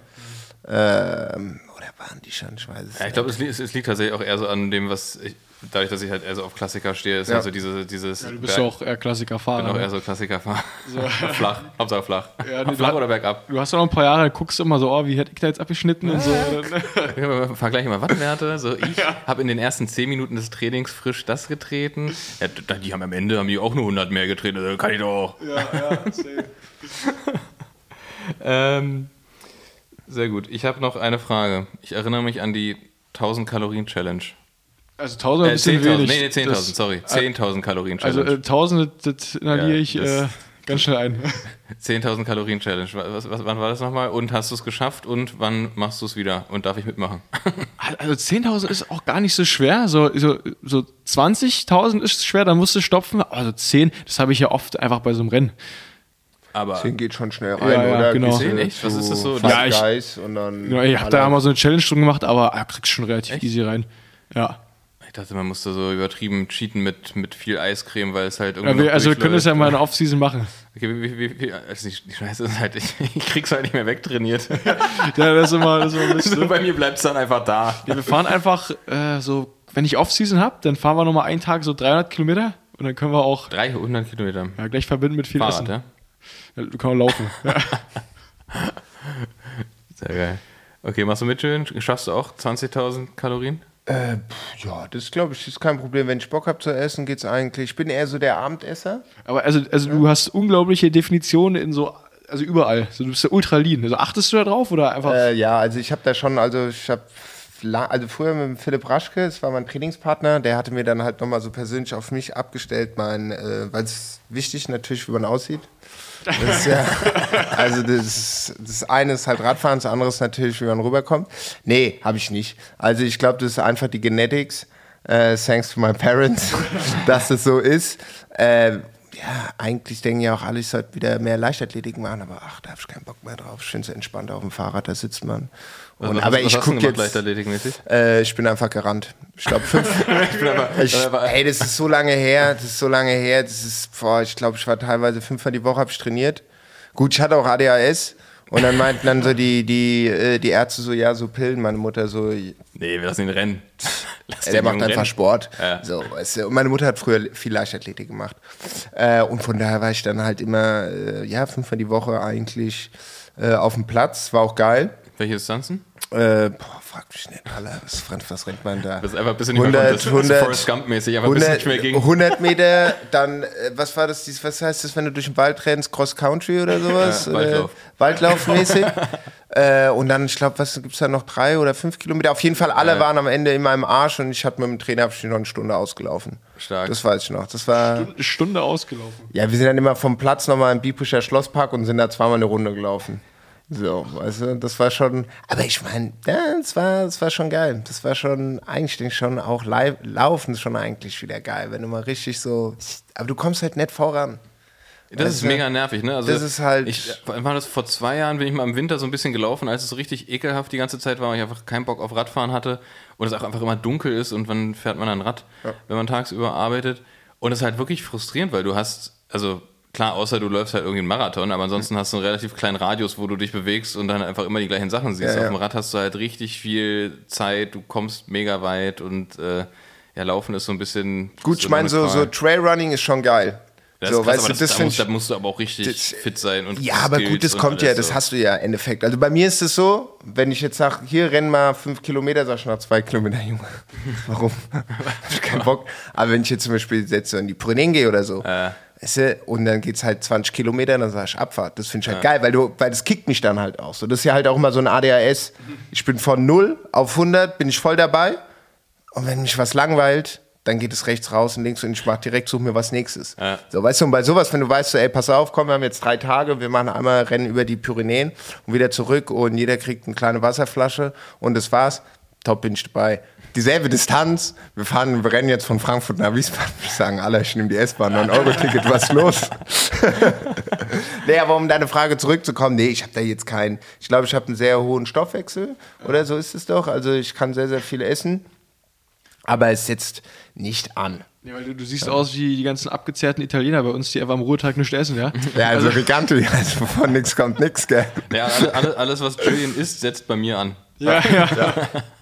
Ähm, oder waren die schon? Ich weiß es Ja, ich glaube, es, li- es, liegt tatsächlich auch eher so an dem, was ich, dadurch, dass ich halt eher so auf Klassiker stehe, ist Ja. halt so diese, dieses. Du bist ja auch eher Klassikerfahrer. bin auch ne? eher so Klassikerfahrer. flach, Hauptsache flach. Ja, nee, flach oder bergab. Du hast ja noch ein paar Jahre, guckst immer so, oh, wie hätte ich da jetzt abgeschnitten und so. Dann- Vergleiche mal Wattwerte. So, ich habe in den ersten 10 Minuten des Trainings frisch das getreten. Ja, die haben am Ende haben die auch nur 100 mehr getreten. Also kann ich doch. ja, ja. Ähm, sehr gut. Ich habe noch eine Frage. Ich erinnere mich an die 1000 Kalorien Challenge. Also 1000 Äh, ein bisschen 10.000, wenig. nee, nee, 10.000, Das- sorry. 10.000 Kalorien Also Challenge. äh, 1000, das, inhaliere Ja, ich äh, ganz schnell ein. 10.000 Kalorien Challenge. Was, was, wann war das nochmal? Und hast du es geschafft? Und wann machst du es wieder? Und darf ich mitmachen? Also 10.000 ist auch gar nicht so schwer. So, so, so 20.000 ist schwer, dann musst du stopfen. Also 10, das habe ich ja oft einfach bei so einem Rennen. Aber 10 geht schon schnell rein, Ja, ja, oder? genau. Gehst du 10 echt? Was ist das so? Ja, ich- Guys und dann Ja, ich habe da mal so eine Challenge drin gemacht, aber ah, kriegst schon relativ easy rein. Ja. ich dachte, man musste so übertrieben cheaten mit, mit viel Eiscreme, weil es halt ja irgendwie. wir, noch also wir können das ja mal in der Off-Season machen. Okay, wie, wie, wie, also die, die Scheiße ist halt, ich, ich krieg's halt nicht mehr wegtrainiert. Ja, das ist immer, das ist immer so, bei mir bleibt's dann einfach da. Ja, wir fahren einfach äh, so, wenn ich Off-Season habe, dann fahren wir nochmal einen Tag so 300 Kilometer und dann können wir auch 300 Kilometer. ja, gleich verbinden mit viel Fahrrad, Essen. ja? Ja, du kannst laufen. Ja. Sehr geil. Okay, machst du mit schön? Schaffst du auch 20.000 Kalorien? Äh, pff, ja, das glaube ich, ist kein Problem. Wenn ich Bock habe zu essen, geht's eigentlich. Ich bin eher so der Abendesser. Aber also, also du hast unglaubliche Definitionen in so, also überall. So, du bist ja ultra lean. Also achtest du da drauf oder einfach? Äh, ja, also ich habe da schon, also ich habe also früher mit dem Philipp Raschke, das war mein Trainingspartner, der hatte mir dann halt nochmal so persönlich auf mich abgestellt, mein, äh, weil es wichtig natürlich, wie man aussieht. Ja, also das, das eine ist halt Radfahren, das andere ist natürlich, wie man rüberkommt. Nee, habe ich nicht. Also ich glaube, das ist einfach die Genetics, äh, thanks to my parents, dass das so ist. Äh, ja, eigentlich denken ja auch alle, ich sollte wieder mehr Leichtathletik machen, aber ach, da habe ich keinen Bock mehr drauf. Ich finde es entspannt auf dem Fahrrad, da sitzt man. Und, was, aber ich gucke jetzt. Leichtathletikmäßig? Äh, ich bin einfach gerannt. Ich glaube fünf. Ich bin aber, ich, ey, das ist so lange her. Das ist so lange her. Das ist, boah, ich glaube, ich war teilweise fünfmal die Woche habe ich trainiert. Gut, ich hatte auch ADHS. Und dann meinten dann so die, die, äh, die Ärzte so, ja, so Pillen. Meine Mutter so, nee, wir lassen ihn rennen. Lass der macht einfach rennen. Sport. Ja. So, weißt du. Und meine Mutter hat früher viel Leichtathletik gemacht. Äh, und von daher war ich dann halt immer, äh, ja, fünfmal die Woche eigentlich auf dem Platz. War auch geil. Welche Distanzen? Äh, boah, frag mich nicht, Alter. Was, was rennt man da? Das ist einfach ein bisschen nicht mehr 100, Contest. Das ist 100, Forrest Gump-mäßig, aber ein bisschen 100, nicht mehr gegen. 100 Meter, dann, äh, was war das, was heißt das, wenn du durch den Wald rennst, Cross Country oder sowas? Ja, Waldlauf. Äh, Waldlaufmäßig. äh, und dann, ich glaube, was gibt's da noch, drei oder fünf Kilometer? Auf jeden Fall, alle Ja. waren am Ende in meinem Arsch und ich hatte mit dem Trainer ich noch eine Stunde ausgelaufen. Stark. Das weiß ich noch. Das war, Eine Stunde ausgelaufen. ja, wir sind dann immer vom Platz nochmal im Biebrücher Schlosspark und sind da zweimal eine Runde gelaufen. So, weißt du, das war schon, aber ich meine, ja, das war, das war schon geil. Das war schon, eigentlich denke ich schon auch live, laufen ist schon eigentlich wieder geil, wenn du mal richtig so, aber du kommst halt nicht voran. Das ist Weißt du? mega nervig, ne? Also Das ist halt- Ich war das vor zwei Jahren, bin ich mal im Winter so ein bisschen gelaufen, als es so richtig ekelhaft die ganze Zeit war, weil ich einfach keinen Bock auf Radfahren hatte und es auch einfach immer dunkel ist und wann fährt man dann Rad, wenn man tagsüber arbeitet. Und es ist halt wirklich frustrierend, weil du hast, also klar, außer du läufst halt irgendwie einen Marathon, aber ansonsten hast du einen relativ kleinen Radius, wo du dich bewegst und dann einfach immer die gleichen Sachen siehst. Ja, ja. Auf dem Rad hast du halt richtig viel Zeit, du kommst mega weit und äh, ja, Laufen ist so ein bisschen. Gut, ich meine, so, so. Trailrunning ist schon geil. Das so, ist krass, weißt du, das, das da, musst, da musst du aber auch richtig das- fit sein und Ja, aber gut, das kommt ja, das so. hast du ja im Endeffekt. Also bei mir ist es so, wenn ich jetzt sage, hier renn mal fünf Kilometer, sag ich nach zwei Kilometer, Junge. Warum? Hab ich keinen Bock. Aber wenn ich jetzt zum Beispiel jetzt so in die Pyrenäen gehe oder so, weißt du, und dann geht's halt 20 Kilometer, dann sag ich Abfahrt. Das finde ich halt geil, weil du, weil das kickt mich dann halt auch so. Das ist ja halt auch immer so ein ADHS. Ich bin von 0 auf 100, bin ich voll dabei. Und wenn mich was langweilt, dann geht es rechts raus und links und ich mach direkt, suche mir was nächstes. Ja. So, weißt du, und bei sowas, wenn du weißt, so, ey, pass auf, komm, wir haben jetzt drei Tage, wir machen einmal Rennen über die Pyrenäen und wieder zurück und jeder kriegt eine kleine Wasserflasche und das war's, top bin ich dabei. Dieselbe Distanz, wir fahren, wir rennen jetzt von Frankfurt nach Wiesbaden, wir sagen alle, ich nehme die S-Bahn, 9-Euro-Ticket, was ist los? nee, aber um deine Frage zurückzukommen, nee, ich habe da jetzt keinen, ich glaube, ich habe einen sehr hohen Stoffwechsel oder so ist es doch, also ich kann sehr, sehr viel essen, aber es setzt nicht an. Ja, weil du, du siehst aus wie die ganzen abgezehrten Italiener bei uns, die einfach am Ruhetag nicht essen, ja? Ja, also Riganti, also von nix kommt nix, gell? Ja, alle, alle, alles, was Julian isst, setzt bei mir an. Ja, ja.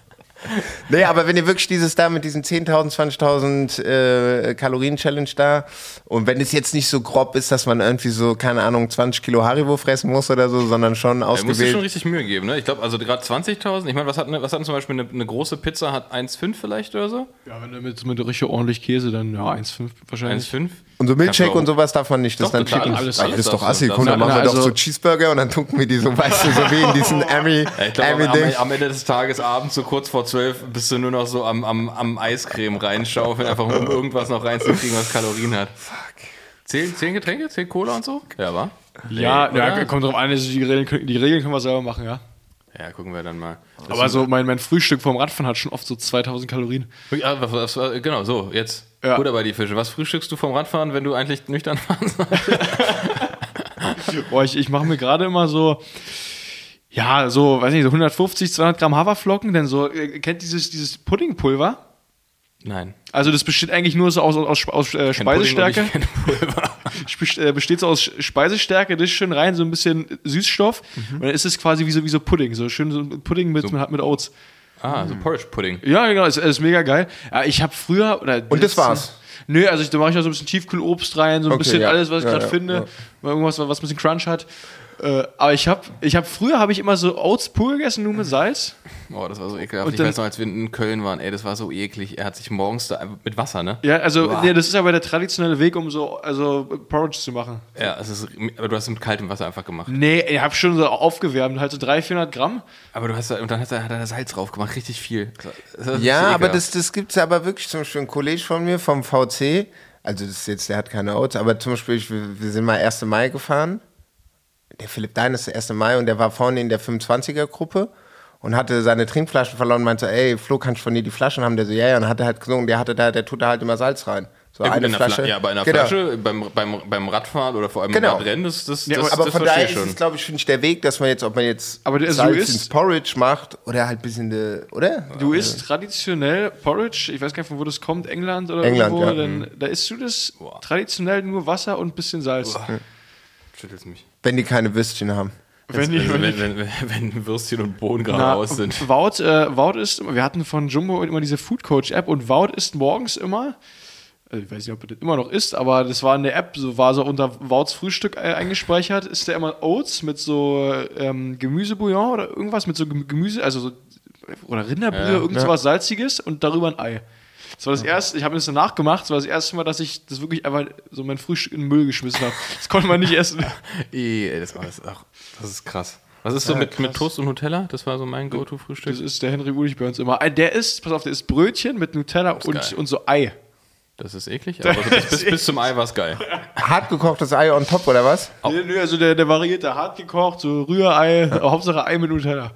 Nee, aber wenn ihr wirklich dieses da mit diesen 10.000, 20.000 äh, Kalorien-Challenge da und wenn es jetzt nicht so grob ist, dass man irgendwie so, keine Ahnung, 20 Kilo Haribo fressen muss oder so, sondern schon Da musst du schon ausgewählt. richtig Mühe geben, ne? Ich glaube, also gerade 20.000, ich meine, was hat, eine, was hat denn zum Beispiel eine, eine große Pizza, hat 1,5 vielleicht oder so? ja, wenn du mit, mit richtig ordentlich Käse, dann ja, 1,5 wahrscheinlich. 1,5? Und so du und sowas darf man nicht, das Doch, ist dann total, alles- Ah, alles das ist doch assi, komm, dann machen wir doch Also- so Cheeseburger und dann tunken wir die so, weißt du, so wie in diesen Ja, ich glaube, am, Ende des Tages abends, so kurz vor 12, bist du nur noch so am, am, am Eiscreme reinschaufeln, einfach um irgendwas noch reinzukriegen, was Kalorien hat. Fuck. Zehn, zehn Getränke? Zehn Cola und so? Ja, war? Ja, ja, kommt drauf an, also die Regeln, die Regeln können wir selber machen, ja. Ja, gucken wir dann mal. Das Aber so mein, mein Frühstück vom Radfahren hat schon oft so 2000 Kalorien. Ja, was, was, was, genau, so, jetzt. Ja. Butter bei die Fische. Was frühstückst du vom Radfahren, wenn du eigentlich nüchtern fahren sollst? Boah, ich, ich mache mir gerade immer so, ja, so, weiß nicht, so 150, 200 Gramm Haferflocken, denn so, äh, kennt dieses, dieses Puddingpulver? Nein. Also das besteht eigentlich nur so aus, aus, aus äh, Kein Pudding Speisestärke. und ich kenn Pulver. Äh, besteht so aus Speisestärke, das ist schön rein, so ein bisschen Süßstoff. Mhm. Und dann ist es quasi wie so, wie so Pudding, so schön so ein Pudding mit, mit, mit Oats. Ah, so Porridge-Pudding. Ja, genau, ist, ist mega geil. Ja, ich habe früher. Oder Und das war's? Nö, also ich, da mache ich noch so ein bisschen Tiefkühlobst rein, so ein Okay, bisschen ja. alles, was ich Ja, gerade ja, finde. Irgendwas, was ein bisschen Crunch hat. Äh, aber ich habe, ich hab, früher habe ich immer so Oats pur gegessen, nur mit Salz. Boah, das war so ekelhaft. Und ich dann- weiß noch, als wir in Köln waren, ey, das war so eklig. Er hat sich morgens da mit Wasser, ne? Ja, also nee, das ist aber der traditionelle Weg, um so also Porridge zu machen. Ja, es ist, aber du hast es mit kaltem Wasser einfach gemacht. Nee, ich habe schon so aufgewärmt, halt so 300, 400 Gramm. Aber du hast da, und dann hat er, hat er da Salz drauf gemacht, richtig viel. Das war Ja, so aber das, das gibt es aber wirklich zum Beispiel ein Kollege von mir vom VC, also das ist jetzt, der hat keine Autos, aber zum Beispiel, wir sind mal 1. Mai gefahren. Der Philipp Dein ist der 1. Mai und der war vorne in der 25er-Gruppe und hatte seine Trinkflaschen verloren und meinte, ey, Flo, kannst du von dir die Flaschen haben? Der so, ja, ja, und hatte halt gesungen, der hatte da, der tut da halt immer Salz rein. So Ja, eine Flasche. Fla ja, aber in der Genau. Flasche, beim, beim, beim Radfahren oder vor allem Genau. beim Radrennen, das, das, Ja, das, aber das von daher ist schon. es, glaube ich, finde ich, der Weg, dass man jetzt, ob man jetzt Aber der- so Salz ist- ins Porridge macht oder halt ein bisschen, de, oder? Du isst traditionell Porridge, ich weiß gar nicht, von wo das kommt, England oder England, irgendwo, ja. dann, da isst du das traditionell nur Wasser und ein bisschen Salz. Schüttelst mich. Wenn die keine Würstchen haben. Wenn die, Also, wenn wenn, wenn, wenn, Würstchen und Bohnen gerade na, raus sind. Wout, äh, Wout ist, wir hatten von Jumbo immer diese Food Coach App und Wout ist morgens immer, also ich weiß nicht, ob er das immer noch ist, aber das war in der App, so war so unter Wouts Frühstück eingespeichert, ist der immer Oats mit so ähm, Gemüsebouillon oder irgendwas mit so Gem- Gemüse, also so, oder Rinderbrühe, Ja. irgend so was Salziges und darüber ein Ei. Das war das erste, ich habe das danach gemacht, das war das erste Mal, dass ich das wirklich einfach so mein Frühstück in den Müll geschmissen habe. Das konnte man nicht essen. Ey, das, war das, ach, das ist krass. Was ist so mit, mit Toast und Nutella? Das war so mein Go-To-Frühstück. Das ist der Henry Ulich bei uns immer. Äh, Der isst, pass auf, der isst Brötchen mit Nutella und, geil. und so Ei. Das ist eklig, aber bis, bis, bis zum Ei war es geil. Hart gekochtes Ei on top, oder was? Nee, nee, also der, der variiert, hart gekocht, so Rührei, Hauptsache Ei mit Nutella.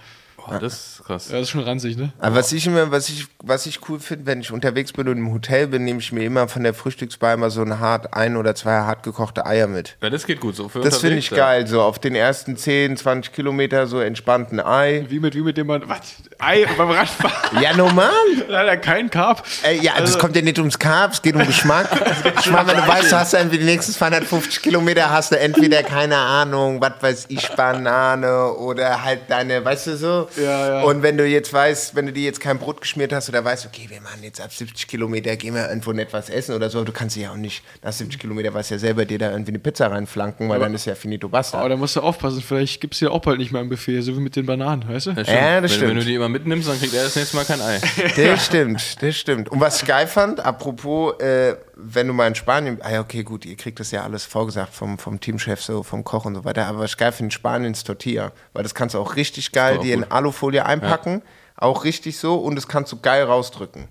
Boah, das ist krass. Ja, das ist schon ranzig, ne? Aber was ich immer, was ich, was ich cool finde, wenn ich unterwegs bin und im Hotel bin, nehme ich mir immer von der Frühstücksbar immer so ein hart, ein oder zwei hart gekochte Eier mit. Ja, das geht gut so für Das finde ich ja. geil, so auf den ersten 10, 20 Kilometer so entspannten Ei. Wie mit, wie mit dem man, was? Ei beim Radfahren? Ja, normal. Leider kein Carb. Ey, ja, das kommt ja nicht ums Carb, es geht um Geschmack. Ich meine, wenn du weißt, du hast dann für die nächsten 250 Kilometer hast du entweder, keine Ahnung, was weiß ich, Banane oder halt deine, weißt du so? Ja, ja. Und wenn du jetzt weißt, wenn du dir jetzt kein Brot geschmiert hast oder weißt, okay, wir machen jetzt ab 70 Kilometer, gehen wir irgendwo nicht was essen oder so, du kannst ja auch nicht nach 70 Kilometer, weißt ja selber, dir da irgendwie eine Pizza reinflanken, weil dann ist ja finito basta. Aber da musst du aufpassen, vielleicht gibt es hier auch bald nicht mehr im Buffet, so wie mit den Bananen, weißt du? Ja. Ja, das wenn, stimmt. wenn du die immer mitnimmst, dann kriegt er das nächste Mal kein Ei. Das stimmt, das stimmt. Und was ich geil fand, apropos, äh, wenn du mal in Spanien, ah ja, okay, gut, ihr kriegt das ja alles vorgesagt vom, vom Teamchef, so vom Koch und so weiter, aber was ich geil finde, in Spanien ist Tortilla, weil das kannst du auch richtig geil auch dir in gut. Alufolie einpacken, auch richtig so und das kannst du geil rausdrücken.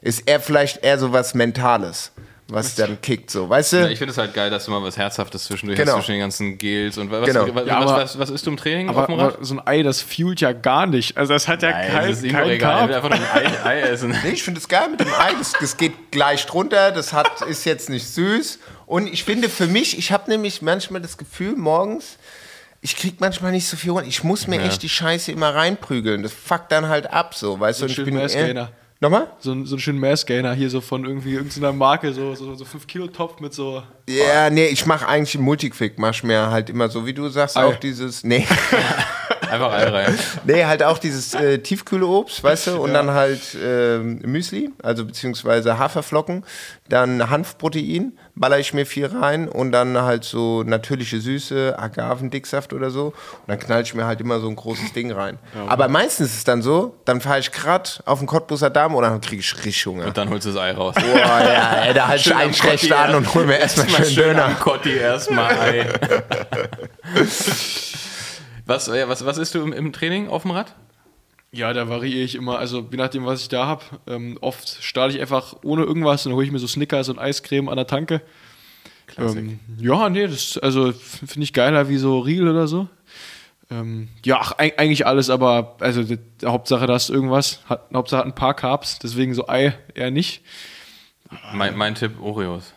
Ist eher vielleicht eher so was Mentales, was dann kickt, so, weißt du? Ja, ich finde es halt geil, dass du mal was Herzhaftes zwischendurch Genau. hast, zwischen den ganzen Gels und was, Genau. was, Ja, was, aber- was, was isst du im Training Aber, auf dem Rad? aber so ein Ei, das fuelt ja gar nicht. Also das hat ja Nein, kein, das ist kein egal. Er will einfach nur ein Ei, Ei essen. Nee, ich finde es geil mit dem Ei. Das, das geht gleich drunter. Das hat, ist jetzt nicht süß. Und ich finde für mich, ich habe nämlich manchmal das Gefühl, morgens, ich krieg manchmal nicht so viel Hunger. Ich muss mir echt die Scheiße immer reinprügeln. Das fuckt dann halt ab so, weißt du? Und ich bin Massgainer. Nochmal? So, ein- so einen schönen Mass-Gainer hier so von irgendwie irgendeiner Marke, so, so, so 5-Kilo-Topf mit so. Ja, nee, ich mache eigentlich Multiquick, mach mir halt immer so, wie du sagst, Ei. auch dieses, nee, Einfach Ei rein. nee, halt auch dieses äh, tiefkühle Obst, weißt du, und dann halt ähm, Müsli, also beziehungsweise Haferflocken, dann Hanfprotein, baller ich mir viel rein und dann halt so natürliche Süße, Agavendicksaft oder so und dann knall ich mir halt immer so ein großes Ding rein. Aber meistens ist es dann so, dann fahre ich grad auf den Cottbuser Damm und dann kriege ich richtig Hunger. Und dann holst du das Ei raus. Boah, ja, ey, da halt ich Schön am einen schlecht an und hol mir erstmal schön schön Döner. am Kotti erstmal Ei. was, ja, was, was isst du im, im Training auf dem Rad? Ja, da variiere ich immer, also je nachdem, was ich da habe. Ähm, oft starte ich einfach ohne irgendwas und dann hole ich mir so Snickers und Eiscreme an der Tanke. Klassik. Ähm, ja, nee, das also finde ich geiler wie so Riegel oder so. Ähm, ja, ach, eig- eigentlich alles, aber also die, Hauptsache, da ist irgendwas. Hat, Hauptsache hat ein paar Carbs, deswegen so Ei eher nicht. Mein, mein Tipp, Oreos.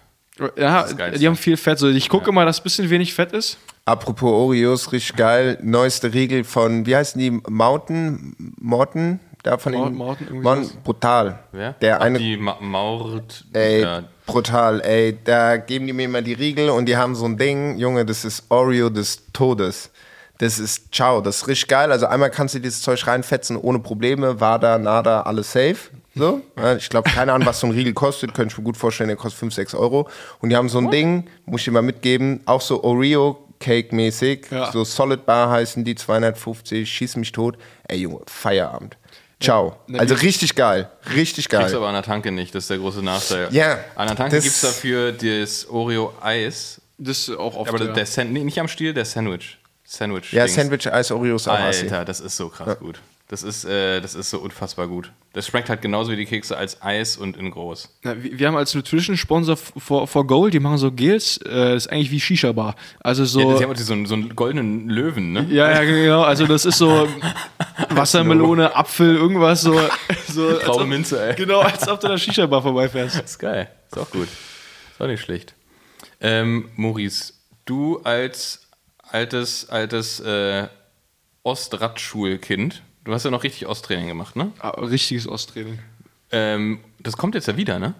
Ja, die haben viel Fett. So, ich gucke immer, dass ein bisschen wenig Fett ist. Apropos Oreos, richtig geil. Neueste Riegel von, wie heißen die? Mountain? Morton? Da von Mor- den- irgendwie Mon-. Brutal. Wer? Der Ach, eine, die Ma Maurt. ey, Ja, brutal, ey. Da geben die mir immer die Riegel und die haben so ein Ding, Junge, das ist Oreo des Todes. Das ist, ciao, das ist richtig geil. Also einmal kannst du dieses Zeug reinfetzen ohne Probleme. Wada, nada, alles safe. So. Ja, Ich glaube, keine Ahnung, was so ein Riegel kostet. Könnte ich mir gut vorstellen, der kostet 5, 6 Euro. Und die haben so ein Ding, muss ich dir mal mitgeben, auch so Oreo Cake-mäßig. Ja. So Solid Bar heißen die, 250, schieß mich tot. Ey Junge, Feierabend. Ciao. Also richtig geil. Richtig Kriegst geil. du aber an der Tanke nicht, das ist der große Nachteil. Ja, An der Tanke gibt es dafür das Oreo-Eis, Das ist auch oft. aber ja. der San nee, nicht am Stiel, der Sandwich. Sandwich. Ja, Sandwich, Eis, Oreos, auch assi. Alter, das ist so krass gut. Das ist, äh, das ist so unfassbar gut. Das schmeckt halt genauso wie die Kekse als Eis und in groß. Ja, wir haben als Nutrition-Sponsor for, for Gold, die machen so Gels, äh, das ist eigentlich wie Shisha-Bar. Also so. Ja, sie haben auch so einen, so einen goldenen Löwen, ne? Ja, ja, genau. Also das ist so Wassermelone, Apfel, irgendwas so. so Graue Minze, ey. Genau, als ob du der Shisha-Bar vorbeifährst. Das ist geil. Ist auch gut. Ist auch nicht schlecht. Ähm, Maurice, du als altes, altes äh, Ostradschulkind, du hast ja noch richtig Osttraining gemacht, ne? Ah, richtiges Osttraining. Ähm, das kommt jetzt ja wieder, ne?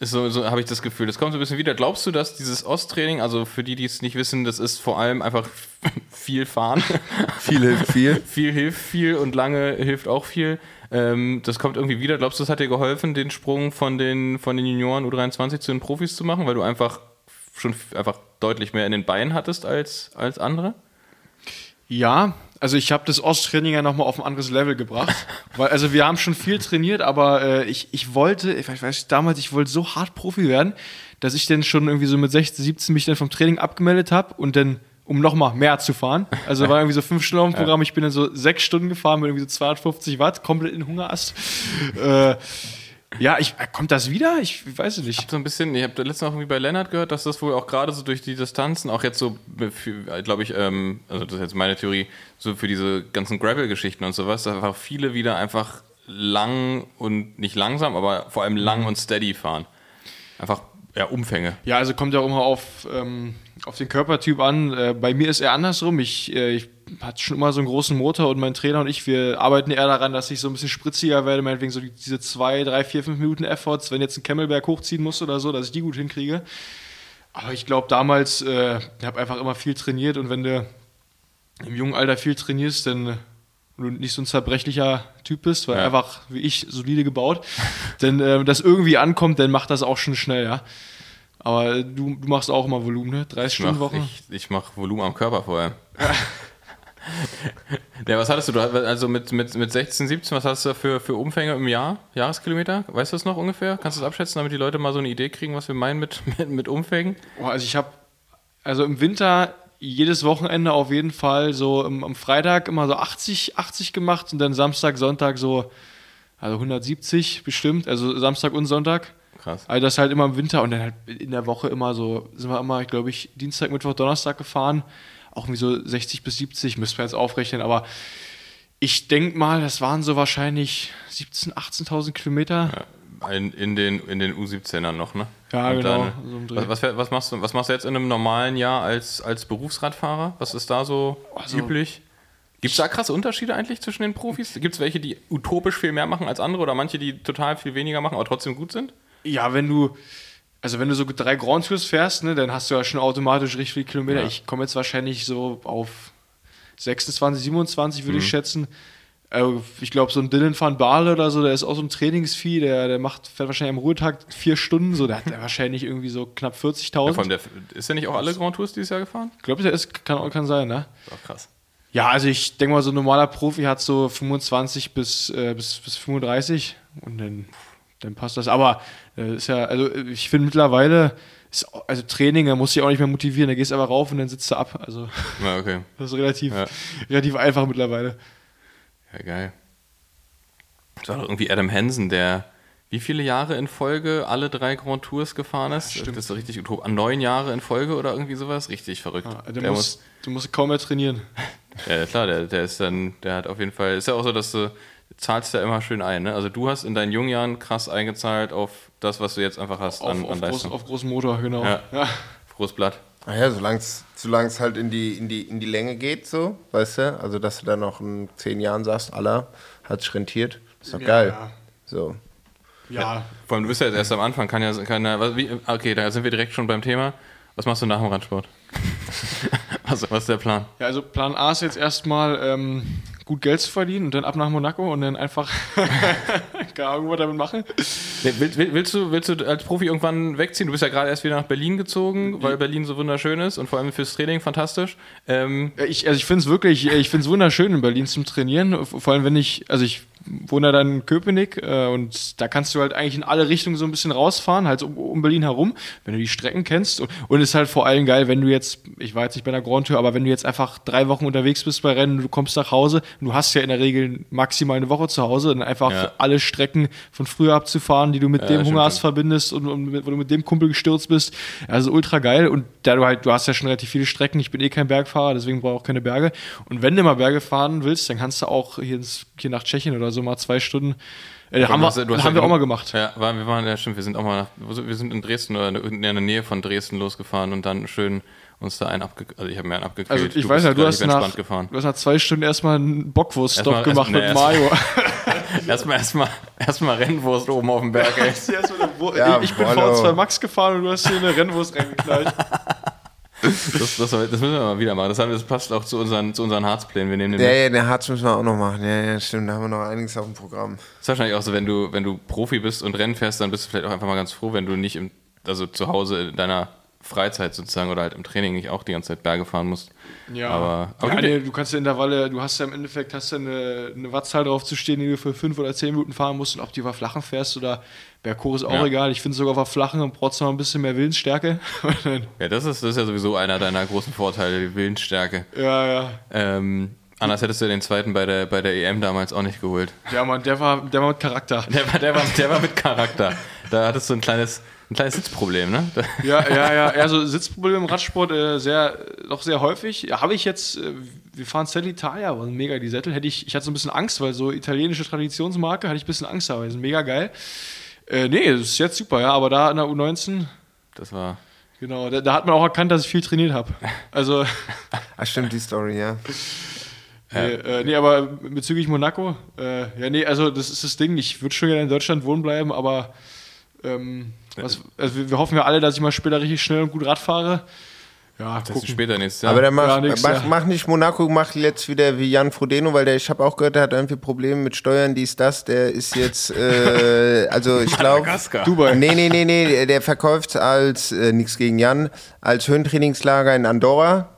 So, so habe ich das Gefühl. Das kommt so ein bisschen wieder. Glaubst du, dass dieses Osttraining, also für die, die es nicht wissen, das ist vor allem einfach viel fahren. Viel hilft viel. viel hilft viel und lange hilft auch viel. Ähm, das kommt irgendwie wieder. Glaubst du, das hat dir geholfen, den Sprung von den, von den Junioren U23 zu den Profis zu machen, weil du einfach schon einfach deutlich mehr in den Beinen hattest als, als andere? Ja, also ich habe das Osttraining ja nochmal auf ein anderes Level gebracht. weil, also wir haben schon viel trainiert, aber äh, ich, ich wollte, ich weiß, damals, ich wollte so hart Profi werden, dass ich dann schon irgendwie so mit 16, 17 mich dann vom Training abgemeldet habe und dann um nochmal mehr zu fahren. Also war irgendwie so fünf Stunden auf dem Programm, ich bin dann so sechs Stunden gefahren mit irgendwie so 250 Watt, komplett in Hungerast. Äh, ja, ich, äh, kommt das wieder? Ich weiß es nicht. So ein bisschen, ich habe letztens auch irgendwie bei Lennart gehört, dass das wohl auch gerade so durch die Distanzen, auch jetzt so, glaube ich, ähm, also das ist jetzt meine Theorie, so für diese ganzen Gravel-Geschichten und sowas, da einfach viele wieder einfach lang und nicht langsam, aber vor allem lang und steady fahren. Einfach, ja, Umfänge. Ja, also kommt ja auch immer auf, ähm, auf den Körpertyp an. Äh, bei mir ist eher andersrum. Ich, äh, ich hatte schon immer so einen großen Motor und mein Trainer und ich, wir arbeiten eher daran, dass ich so ein bisschen spritziger werde, meinetwegen so die, diese zwei, drei, vier, fünf Minuten Efforts, wenn jetzt ein Camelberg hochziehen muss oder so, dass ich die gut hinkriege. Aber ich glaube, damals, äh, ich habe einfach immer viel trainiert und wenn du im jungen Alter viel trainierst, dann und du nicht so ein zerbrechlicher Typ bist, weil Ja. einfach wie ich solide gebaut, denn äh, das irgendwie ankommt, dann macht das auch schon schnell, ja. Aber du, du machst auch immer Volumen, ne? 30 Ich Stunden mach, Woche. ich, ich mach Volumen am Körper vorher. ja, was hattest du? Also mit, mit, mit 16, 17, was hast du da für, für Umfänge im Jahr? Jahreskilometer? Weißt du das noch ungefähr? Kannst du das abschätzen, damit die Leute mal so eine Idee kriegen, was wir meinen mit, mit, mit Umfängen? Oh, also ich habe also im Winter jedes Wochenende auf jeden Fall so im, am Freitag immer so 80, 80 gemacht und dann Samstag, Sonntag so also 170 bestimmt, also Samstag und Sonntag. Krass. Also das halt immer im Winter und dann halt in der Woche immer so, sind wir immer, glaube ich, Dienstag, Mittwoch, Donnerstag gefahren. Auch irgendwie so 60 bis 70, müssten wir jetzt aufrechnen, aber ich denke mal, das waren so wahrscheinlich 17.000, 18.000 Kilometer. In, in, den, in den U17ern noch, ne? Ja, Und genau, dann, so was, was, machst du, was machst du jetzt in einem normalen Jahr als, als Berufsradfahrer? Was ist da so Also- üblich? Gibt es da krasse Unterschiede eigentlich zwischen den Profis? Gibt es welche, die utopisch viel mehr machen als andere oder manche, die total viel weniger machen, aber trotzdem gut sind? Ja, wenn du, also wenn du so drei Grand Tours fährst, ne, dann hast du ja schon automatisch richtig viele Kilometer. Ja. Ich komme jetzt wahrscheinlich so auf 26, 27, würde Mhm. ich schätzen. Äh, Ich glaube, so ein Dylan van Baarle oder so, der ist auch so ein Trainingsvieh, der, der macht fährt wahrscheinlich am Ruhetag vier Stunden, so, der hat ja wahrscheinlich irgendwie so knapp Ja, vor 40.000. allem der, ist der nicht auch alle Grand Tours dieses Jahr gefahren? ich glaube, der ist, kann, kann sein, ne? Ist auch krass. Ja, also ich denke mal, so ein normaler Profi hat so 25 bis, äh, bis, bis 35 und dann, dann passt das. Aber äh, ist ja, also ich finde mittlerweile, ist, also Training, da musst du dich auch nicht mehr motivieren, da gehst du aber rauf und dann sitzt du ab. Also Ja, okay. das ist relativ, Ja. relativ einfach mittlerweile. Ja, geil. Das war doch irgendwie Adam Hansen, der wie viele Jahre in Folge alle drei Grand Tours gefahren ist? stimmt. Das ist so richtig utop. An neun Jahre in Folge oder irgendwie sowas? Richtig verrückt. Ja, der der muss, du musst kaum mehr trainieren. Ja, klar, der, der ist dann, der hat auf jeden Fall, ist ja auch so, dass du zahlst ja immer schön ein, ne? Also du hast in deinen jungen Jahren krass eingezahlt auf das, was du jetzt einfach hast Auf, an, auf, an groß, Leistung. auf großen Motor, genau. Ja. Ja. Frohes Blatt. Naja, solange es halt in die, in, die, in die Länge geht, so, weißt du? Also, dass du dann noch in zehn Jahren sagst, Allah hat sich rentiert. Ist doch Ja, geil. ja. So. ja. Vor allem, du bist ja jetzt erst am Anfang, kann ja, kann ja was, wie, okay, da sind wir direkt schon beim Thema. Was machst du nach dem Radsport? was, was ist der Plan? Ja, also Plan A ist jetzt erstmal ähm, gut Geld zu verdienen und dann ab nach Monaco und dann einfach keine Ahnung, was damit machen. Willst, willst, du, willst du als Profi irgendwann wegziehen? Du bist ja gerade erst wieder nach Berlin gezogen, weil Berlin so wunderschön ist und vor allem fürs Training fantastisch. Ähm ich, also ich finde es wirklich, ich finde es wunderschön in Berlin zum Trainieren. Vor allem, wenn ich, also ich wohne dann in Köpenick äh, und da kannst du halt eigentlich in alle Richtungen so ein bisschen rausfahren, halt um, um Berlin herum, wenn du die Strecken kennst. Und, und ist halt vor allem geil, wenn du jetzt, ich war jetzt nicht bei der Grand Tour, aber wenn du jetzt einfach drei Wochen unterwegs bist bei Rennen, du kommst nach Hause, du hast ja in der Regel maximal eine Woche zu Hause, dann einfach ja. alle Strecken von früher abzufahren, die du mit ja, dem Hunger hast verbindest und, und mit, wo du mit dem Kumpel gestürzt bist. Also ultra geil. Und da du halt, du hast ja schon relativ viele Strecken, ich bin eh kein Bergfahrer, deswegen brauche ich auch keine Berge. Und wenn du mal Berge fahren willst, dann kannst du auch hier, ins, hier nach Tschechien oder so mal zwei Stunden äh, haben wir, hast, haben ja wir auch mal gemacht. Ja, war, wir waren, ja stimmt, wir sind auch mal nach, wir sind in Dresden oder in der Nähe von Dresden losgefahren und dann schön uns da einen abgekühlt. Also ich habe mir einen abgekühlt. Also ich du weiß ja, du hast, nach, gefahren. du hast nach zwei Stunden erstmal einen Bockwurst-Stop gemacht erst, mit Mario. erstmal erstmal erstmal Rennwurst oben auf dem Berg. Ey. ja, ich, ich bin V2 Max gefahren und du hast hier eine Rennwurst reingeknallt. Das, das, das, müssen wir mal wieder machen. Das, haben, das passt auch zu unseren, zu unseren Harzplänen. Wir nehmen den ja, ja, den Harz müssen wir auch noch machen. Ja, ja, stimmt. Da haben wir noch einiges auf dem Programm. Das ist wahrscheinlich auch so, wenn du, wenn du Profi bist und Rennen fährst, dann bist du vielleicht auch einfach mal ganz froh, wenn du nicht im, also zu Hause in deiner Freizeit sozusagen oder halt im Training nicht auch die ganze Zeit Berge fahren musst. Ja, aber, aber ja, nee, du kannst ja Intervalle, du hast ja im Endeffekt hast ja eine, eine Wattzahl drauf zu stehen, die du für fünf oder zehn Minuten fahren musst und ob du über Flachen fährst oder Berghoch ist auch ja. egal. Ich finde sogar auf Flachen und noch ein bisschen mehr Willensstärke. ja, das ist, das ist ja sowieso einer deiner großen Vorteile, die Willensstärke. Ja, ja. Ähm, Anders hättest du den zweiten bei der, bei der EM damals auch nicht geholt. Ja, Mann, der war, der war mit Charakter. Der war, der, war, der war mit Charakter. Da hattest du ein kleines, ein kleines Sitzproblem, ne? Ja, ja, ja. Also Sitzprobleme im Radsport äh, sehr, doch sehr häufig. Habe ich jetzt, äh, wir fahren Cell Italia, war mega die Sättel. Hätte ich, ich hatte so ein bisschen Angst, weil so italienische Traditionsmarke hatte ich ein bisschen Angst, aber sind mega geil. Äh, nee, das ist jetzt super, ja, aber da in der U19. Das war. Genau, da, da hat man auch erkannt, dass ich viel trainiert habe. Also. Ach, stimmt, die Story, ja. Nee, äh, nee, aber bezüglich Monaco, äh, ja, nee, also das ist das Ding. Ich würde schon gerne in Deutschland wohnen bleiben, aber ähm, was, also wir, wir, hoffen ja alle, dass ich mal später richtig schnell und gut Rad fahre. Ja, das ist später nächstes Jahr. Aber dann mach, ja, mach, mach, nicht Monaco, mach jetzt wieder wie Jan Frodeno, weil der, ich habe auch gehört, der hat irgendwie Probleme mit Steuern, dies, das. Der ist jetzt, äh, also ich glaube, Dubai. Nee, nee, nee, nee, der verkauft als, äh, nichts gegen Jan, als Höhentrainingslager in Andorra.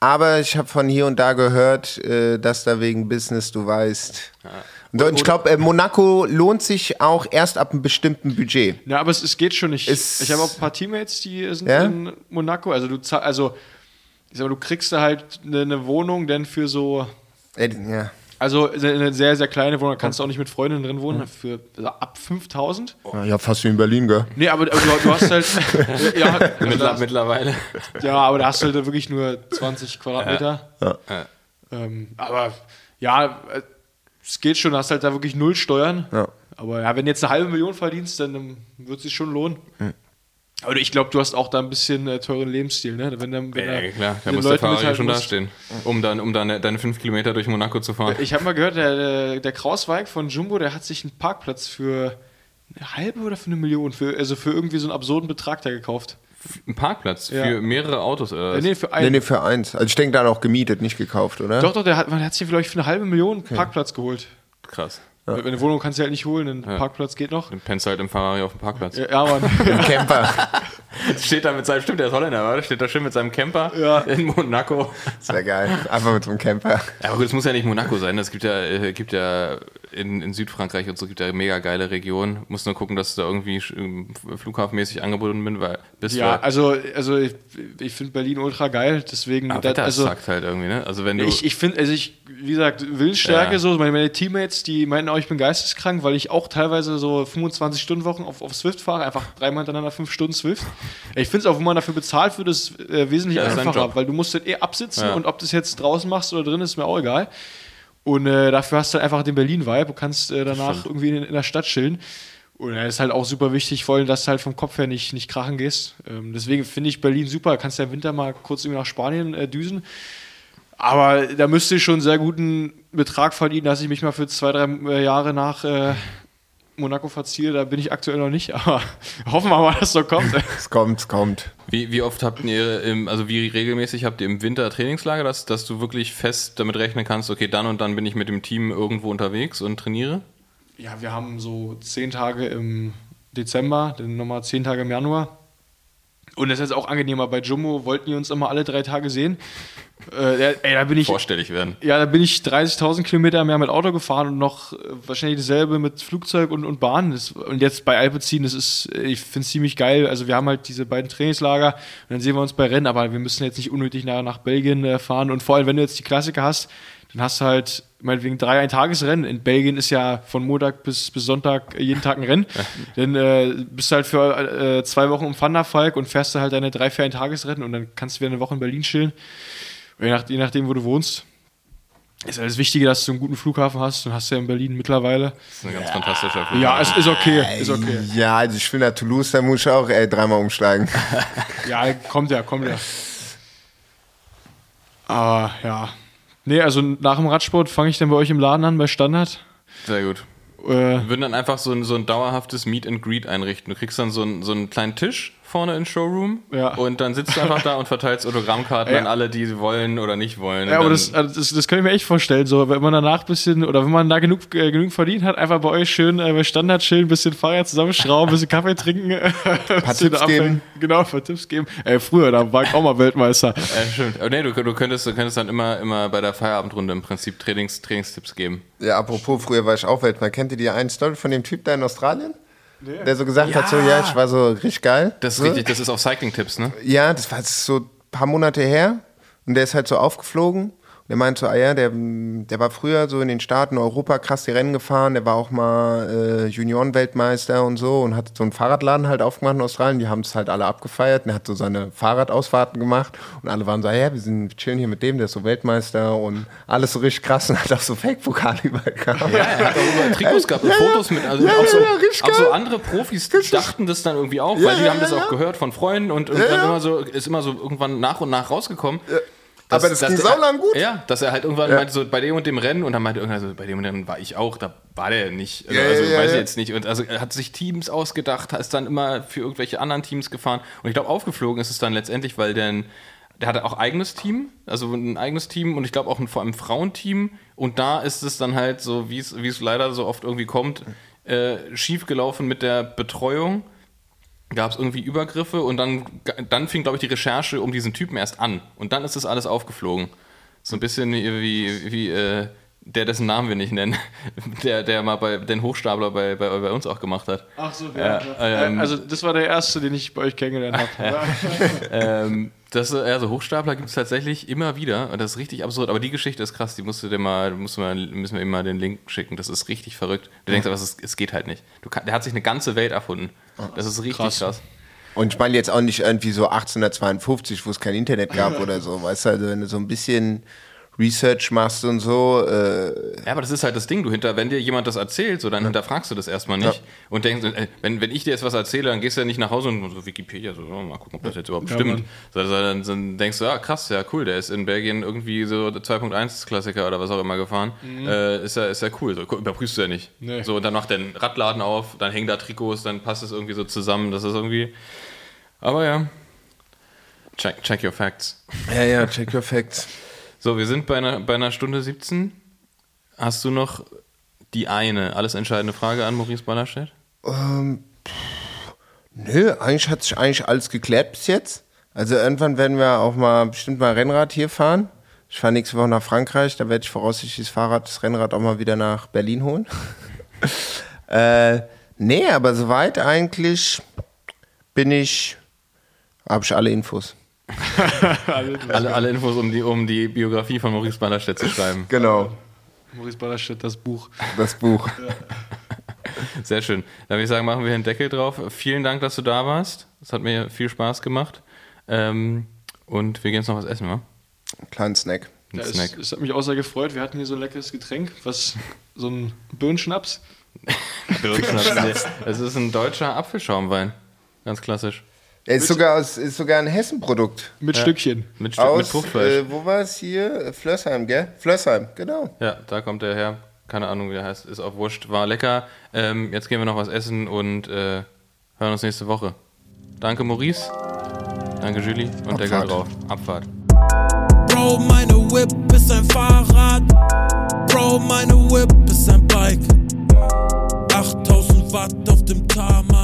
Aber ich habe von hier und da gehört, äh, dass da wegen Business, du weißt. Ja. Und ich glaube, äh, Monaco lohnt sich auch erst ab einem bestimmten Budget. Ja, aber es, es geht schon nicht. Es ich habe auch ein paar Teammates, die sind ja? in Monaco. Also du also ich sag mal, du kriegst da halt eine, eine Wohnung, denn für so. Ja. Also eine sehr, sehr kleine Wohnung, kannst du auch nicht mit Freundinnen drin wohnen, für also ab 5000. Ja, fast wie in Berlin, gell? Nee, aber, aber du, du, hast halt. ja, Mittler, mittlerweile. Ja, aber da hast du halt wirklich nur 20 Quadratmeter. Ja. ja. Ähm, aber ja, es geht schon, hast halt da wirklich null Steuern. Ja. Aber ja, wenn du jetzt eine halbe Million verdienst, dann, dann wird es sich schon lohnen. Mhm. Aber ich glaube, du hast auch da ein bisschen äh, teuren Lebensstil, ne? Wenn, wenn ja, ja, klar, da muss Leuten der Fahrer schon dastehen, um dann, um dann deine fünf Kilometer durch Monaco zu fahren. Ich habe mal gehört, der, der, der Krausweig von Jumbo, der hat sich einen Parkplatz für eine halbe oder für eine Million, für, also für irgendwie so einen absurden Betrag da gekauft. Ein Parkplatz ja. für mehrere Autos, oder? Was? Nee, für einen. Nee, nee, für eins. Also ich denke, da auch gemietet, nicht gekauft, oder? Doch, doch, der hat, man hat sich vielleicht für eine halbe Million okay. Parkplatz geholt. Krass. Ja. Eine Wohnung kannst du halt nicht holen, ein ja. Parkplatz geht noch. Dann pennst du halt im Ferrari auf dem Parkplatz. Ja, ja Mann. Im Camper. Steht da mit seinem, stimmt, der ist Holländer, oder? Steht da schön mit seinem Camper ja. in Monaco. Das wäre geil. Einfach mit so einem Camper. Ja, aber gut, es muss ja nicht Monaco sein. Es gibt ja, äh, gibt ja in, in Südfrankreich und so gibt ja mega geile Regionen. Muss nur gucken, dass du da irgendwie flughafenmäßig angeboten bin, weil bist Ja, du, also, also ich, ich finde Berlin ultra geil, deswegen. Aber das, also, sagt halt irgendwie, ne? Also wenn du. Ich, ich finde, also ich, wie gesagt, Willensstärke ja. so, meine, meine Teammates, die meinten auch, ich bin geisteskrank, weil ich auch teilweise so 25 Stunden Wochen auf, auf Swift fahre, einfach dreimal hintereinander fünf Stunden Swift. Ich finde es auch, wenn man dafür bezahlt wird, ist äh, wesentlich ja, einfacher, weil du musst dann eh absitzen ja. und ob du es jetzt draußen machst oder drin, ist mir auch egal. Und äh, dafür hast du halt einfach den Berlin-Vibe. Du kannst äh, danach irgendwie in, in, der Stadt chillen. Und es ist halt auch super wichtig, vor allem, dass du halt vom Kopf her nicht, nicht krachen gehst. Ähm, deswegen finde ich Berlin super. Kannst ja im Winter mal kurz irgendwie nach Spanien äh, düsen. Aber da müsste ich schon einen sehr guten Betrag verdienen, dass ich mich mal für zwei, drei äh, Jahre nach Monaco verziere, da bin ich aktuell noch nicht, aber hoffen wir mal, dass es so kommt. Es kommt, es kommt. Wie, wie oft habt ihr, im, also wie regelmäßig habt ihr im Winter Trainingslager, dass, dass du wirklich fest damit rechnen kannst, okay, dann und dann bin ich mit dem Team irgendwo unterwegs und trainiere? Ja, wir haben so zehn Tage im Dezember, dann nochmal zehn Tage im Januar. Und das ist jetzt auch angenehmer. Bei Jumbo wollten die uns immer alle drei Tage sehen. Äh, ey, da bin ich. Vorstellig werden. Ja, da bin ich 30.000 Kilometer mehr mit Auto gefahren und noch äh, wahrscheinlich dasselbe mit Flugzeug und, und Bahn. Das, und jetzt bei Alpecin, das ist, ich finde es ziemlich geil. Also, wir haben halt diese beiden Trainingslager und dann sehen wir uns bei Rennen, aber wir müssen jetzt nicht unnötig nach, nach Belgien äh, fahren. Und vor allem, wenn du jetzt die Klassiker hast, dann hast du halt meinetwegen drei Ein-Tagesrennen. In Belgien ist ja von Montag bis, bis Sonntag jeden Tag ein Rennen. dann äh, bist du halt für äh, zwei Wochen um Wanderfalk und fährst du halt deine drei, vier Ein-Tagesrennen und dann kannst du wieder eine Woche in Berlin chillen. Je, nach, je nachdem, wo du wohnst. Ist halt das Wichtige, dass du einen guten Flughafen hast und hast du ja in Berlin mittlerweile. Das ist ein ganz fantastischer Flughafen. Ja, es ist okay. Ist okay. Ja, also ich finde, nach Toulouse, da muss ich auch ey, dreimal umsteigen. Ja, kommt ja, kommt ja. Aber ja. Nee, also nach dem Radsport fange ich dann bei euch im Laden an, bei Standard. Sehr gut. Äh, Wir würden dann einfach so ein, so ein dauerhaftes Meet and Greet einrichten. Du kriegst dann so einen, so einen kleinen Tisch vorne im Showroom Ja. und dann sitzt du einfach da und verteilst Autogrammkarten Ja. an alle, die wollen oder nicht wollen. Ja, aber das, also das, das kann ich mir echt vorstellen. So, wenn man danach ein bisschen, oder wenn man da genug, äh, genug verdient hat, einfach bei euch schön äh, bei Standard chillen, ein bisschen Fahrrad zusammenschrauben, ein bisschen Kaffee trinken, ein paar Tipps geben. Genau, ein paar Tipps geben. Ey, früher, da war ich auch mal Weltmeister. Ja, stimmt. Aber nee, du, du, könntest, du könntest dann immer, immer bei der Feierabendrunde im Prinzip Trainings, Trainingstipps geben. Ja, apropos, früher war ich auch Weltmeister. Kennt ihr die eine Story von dem Typ da in Australien? Der so gesagt hat, so, ja, ich war so richtig geil. Das ist so. richtig, das ist auf Cycling-Tipps, ne? Ja, das war jetzt so ein paar Monate her. Und der ist halt so aufgeflogen. Der meinte so, ah ja, der, der war früher so in den Staaten, Europa krass die Rennen gefahren. Der war auch mal äh, Juniorenweltmeister und so und hat so einen Fahrradladen halt aufgemacht in Australien. Die haben es halt alle abgefeiert. Und er hat so seine Fahrradausfahrten gemacht. Und alle waren so, ah ja, wir sind chillen hier mit dem, der ist so Weltmeister und alles so richtig krass. Und hat auch so Fake-Pokale überall gehabt. Ja, er hat auch überall Trikots gehabt und Ja. Fotos mit. Also Ja, auch, so, auch so andere Profis Richtig. dachten das dann irgendwie auch, weil die haben das auch gehört von Freunden und, ja. immer so, ist immer so irgendwann nach und nach rausgekommen. Aber das ging der- saulang gut. Ja, dass er halt irgendwann Ja. meinte, so bei dem und dem Rennen und dann meinte irgendwann, so, bei dem und dem Rennen war ich auch, da war der nicht. Also, Ja, also ja, weiß ich jetzt nicht. Und also er hat sich Teams ausgedacht, ist dann immer für irgendwelche anderen Teams gefahren. Und ich glaube, aufgeflogen ist es dann letztendlich, weil der, der hatte auch eigenes Team, also ein eigenes Team und ich glaube auch ein, vor allem Frauenteam. Und da ist es dann halt so, wie es leider so oft irgendwie kommt, äh, schief gelaufen mit der Betreuung gab es irgendwie Übergriffe und dann, dann fing, glaube ich, die Recherche um diesen Typen erst an. Und dann ist das alles aufgeflogen. So ein bisschen wie, wie, äh, der, dessen Namen wir nicht nennen, der, der mal bei den Hochstapler bei, bei, bei uns auch gemacht hat. Ach so, ja. ähm, also, das war der erste, den ich bei euch kennengelernt habe. ähm, das, äh, also Hochstapler gibt es tatsächlich immer wieder das ist richtig absurd. Aber die Geschichte ist krass, die musst du dir mal, musst du mal, müssen wir ihm mal den Link schicken. Das ist richtig verrückt. Du denkst aber, es, geht halt nicht. Du der hat sich eine ganze Welt erfunden. Das ist richtig Krass. krass. Und ich meine jetzt auch nicht irgendwie so 1852, wo es kein Internet gab oder so, weißt du, also wenn du so ein bisschen Research machst und so, äh, Ja, aber das ist halt das Ding. Du hinter, wenn dir jemand das erzählt, so dann hinterfragst du das erstmal nicht Ja. und denkst, äh, wenn, wenn ich dir jetzt was erzähle, dann gehst du ja nicht nach Hause und so Wikipedia, so oh, mal gucken, ob das jetzt überhaupt Ja, stimmt. So, dann, dann denkst du, ja krass, ja cool, der ist in Belgien irgendwie so 2.1 Klassiker oder was auch immer gefahren. Äh, ist ja ist ja cool. So, überprüfst du ja nicht. Nee. So und dann macht der einen Radladen auf, dann hängen da Trikots, dann passt es irgendwie so zusammen. Das ist irgendwie. Aber ja. Check, check your facts. ja, ja, check your facts. So, wir sind bei einer, bei einer Stunde 17. Hast du noch die eine alles entscheidende Frage an Maurice Ballerstedt? Ähm, nö, eigentlich hat sich eigentlich alles geklärt bis jetzt. Also irgendwann werden wir auch mal bestimmt mal Rennrad hier fahren. Ich fahre nächste Woche nach Frankreich, da werde ich voraussichtlich das Fahrrad, das Rennrad auch mal wieder nach Berlin holen. äh, nee, aber soweit eigentlich bin ich, habe ich alle Infos. Alle, alle Infos, um die, um die Biografie von Maurice Ballerstedt zu schreiben. Genau, Maurice Ballerstedt, das Buch. das Buch. Sehr schön. Dann würde ich sagen, machen wir den Deckel drauf. Vielen Dank, dass du da warst. Es hat mir viel Spaß gemacht. Ähm, und wir gehen jetzt noch was essen, wa? Kleinen Snack. Ein Ja, es, Snack. es hat mich auch sehr gefreut. Wir hatten hier so ein leckeres Getränk, was so ein Birnenschnaps. Birkenschnaps. Es ist ein deutscher Apfelschaumwein. Ganz klassisch. Er ist sogar, aus, ist sogar ein Hessen-Produkt. Mit Stückchen. Mit, Stück, mit Aus, Fruchtfleisch. äh, wo war es hier? Flössheim, gell? Flössheim, genau. ja, da kommt er her. keine Ahnung, wie der heißt, ist auch wurscht. War lecker. Ähm, jetzt gehen wir noch was essen und äh, hören uns nächste Woche. Danke, Maurice. Danke, Julie. Und Abfahrt. Deckel drauf. Abfahrt. Bro, meine Whip ist ein Fahrrad. Bro, meine Whip ist ein Bike. 8000 Watt auf dem Tarmac.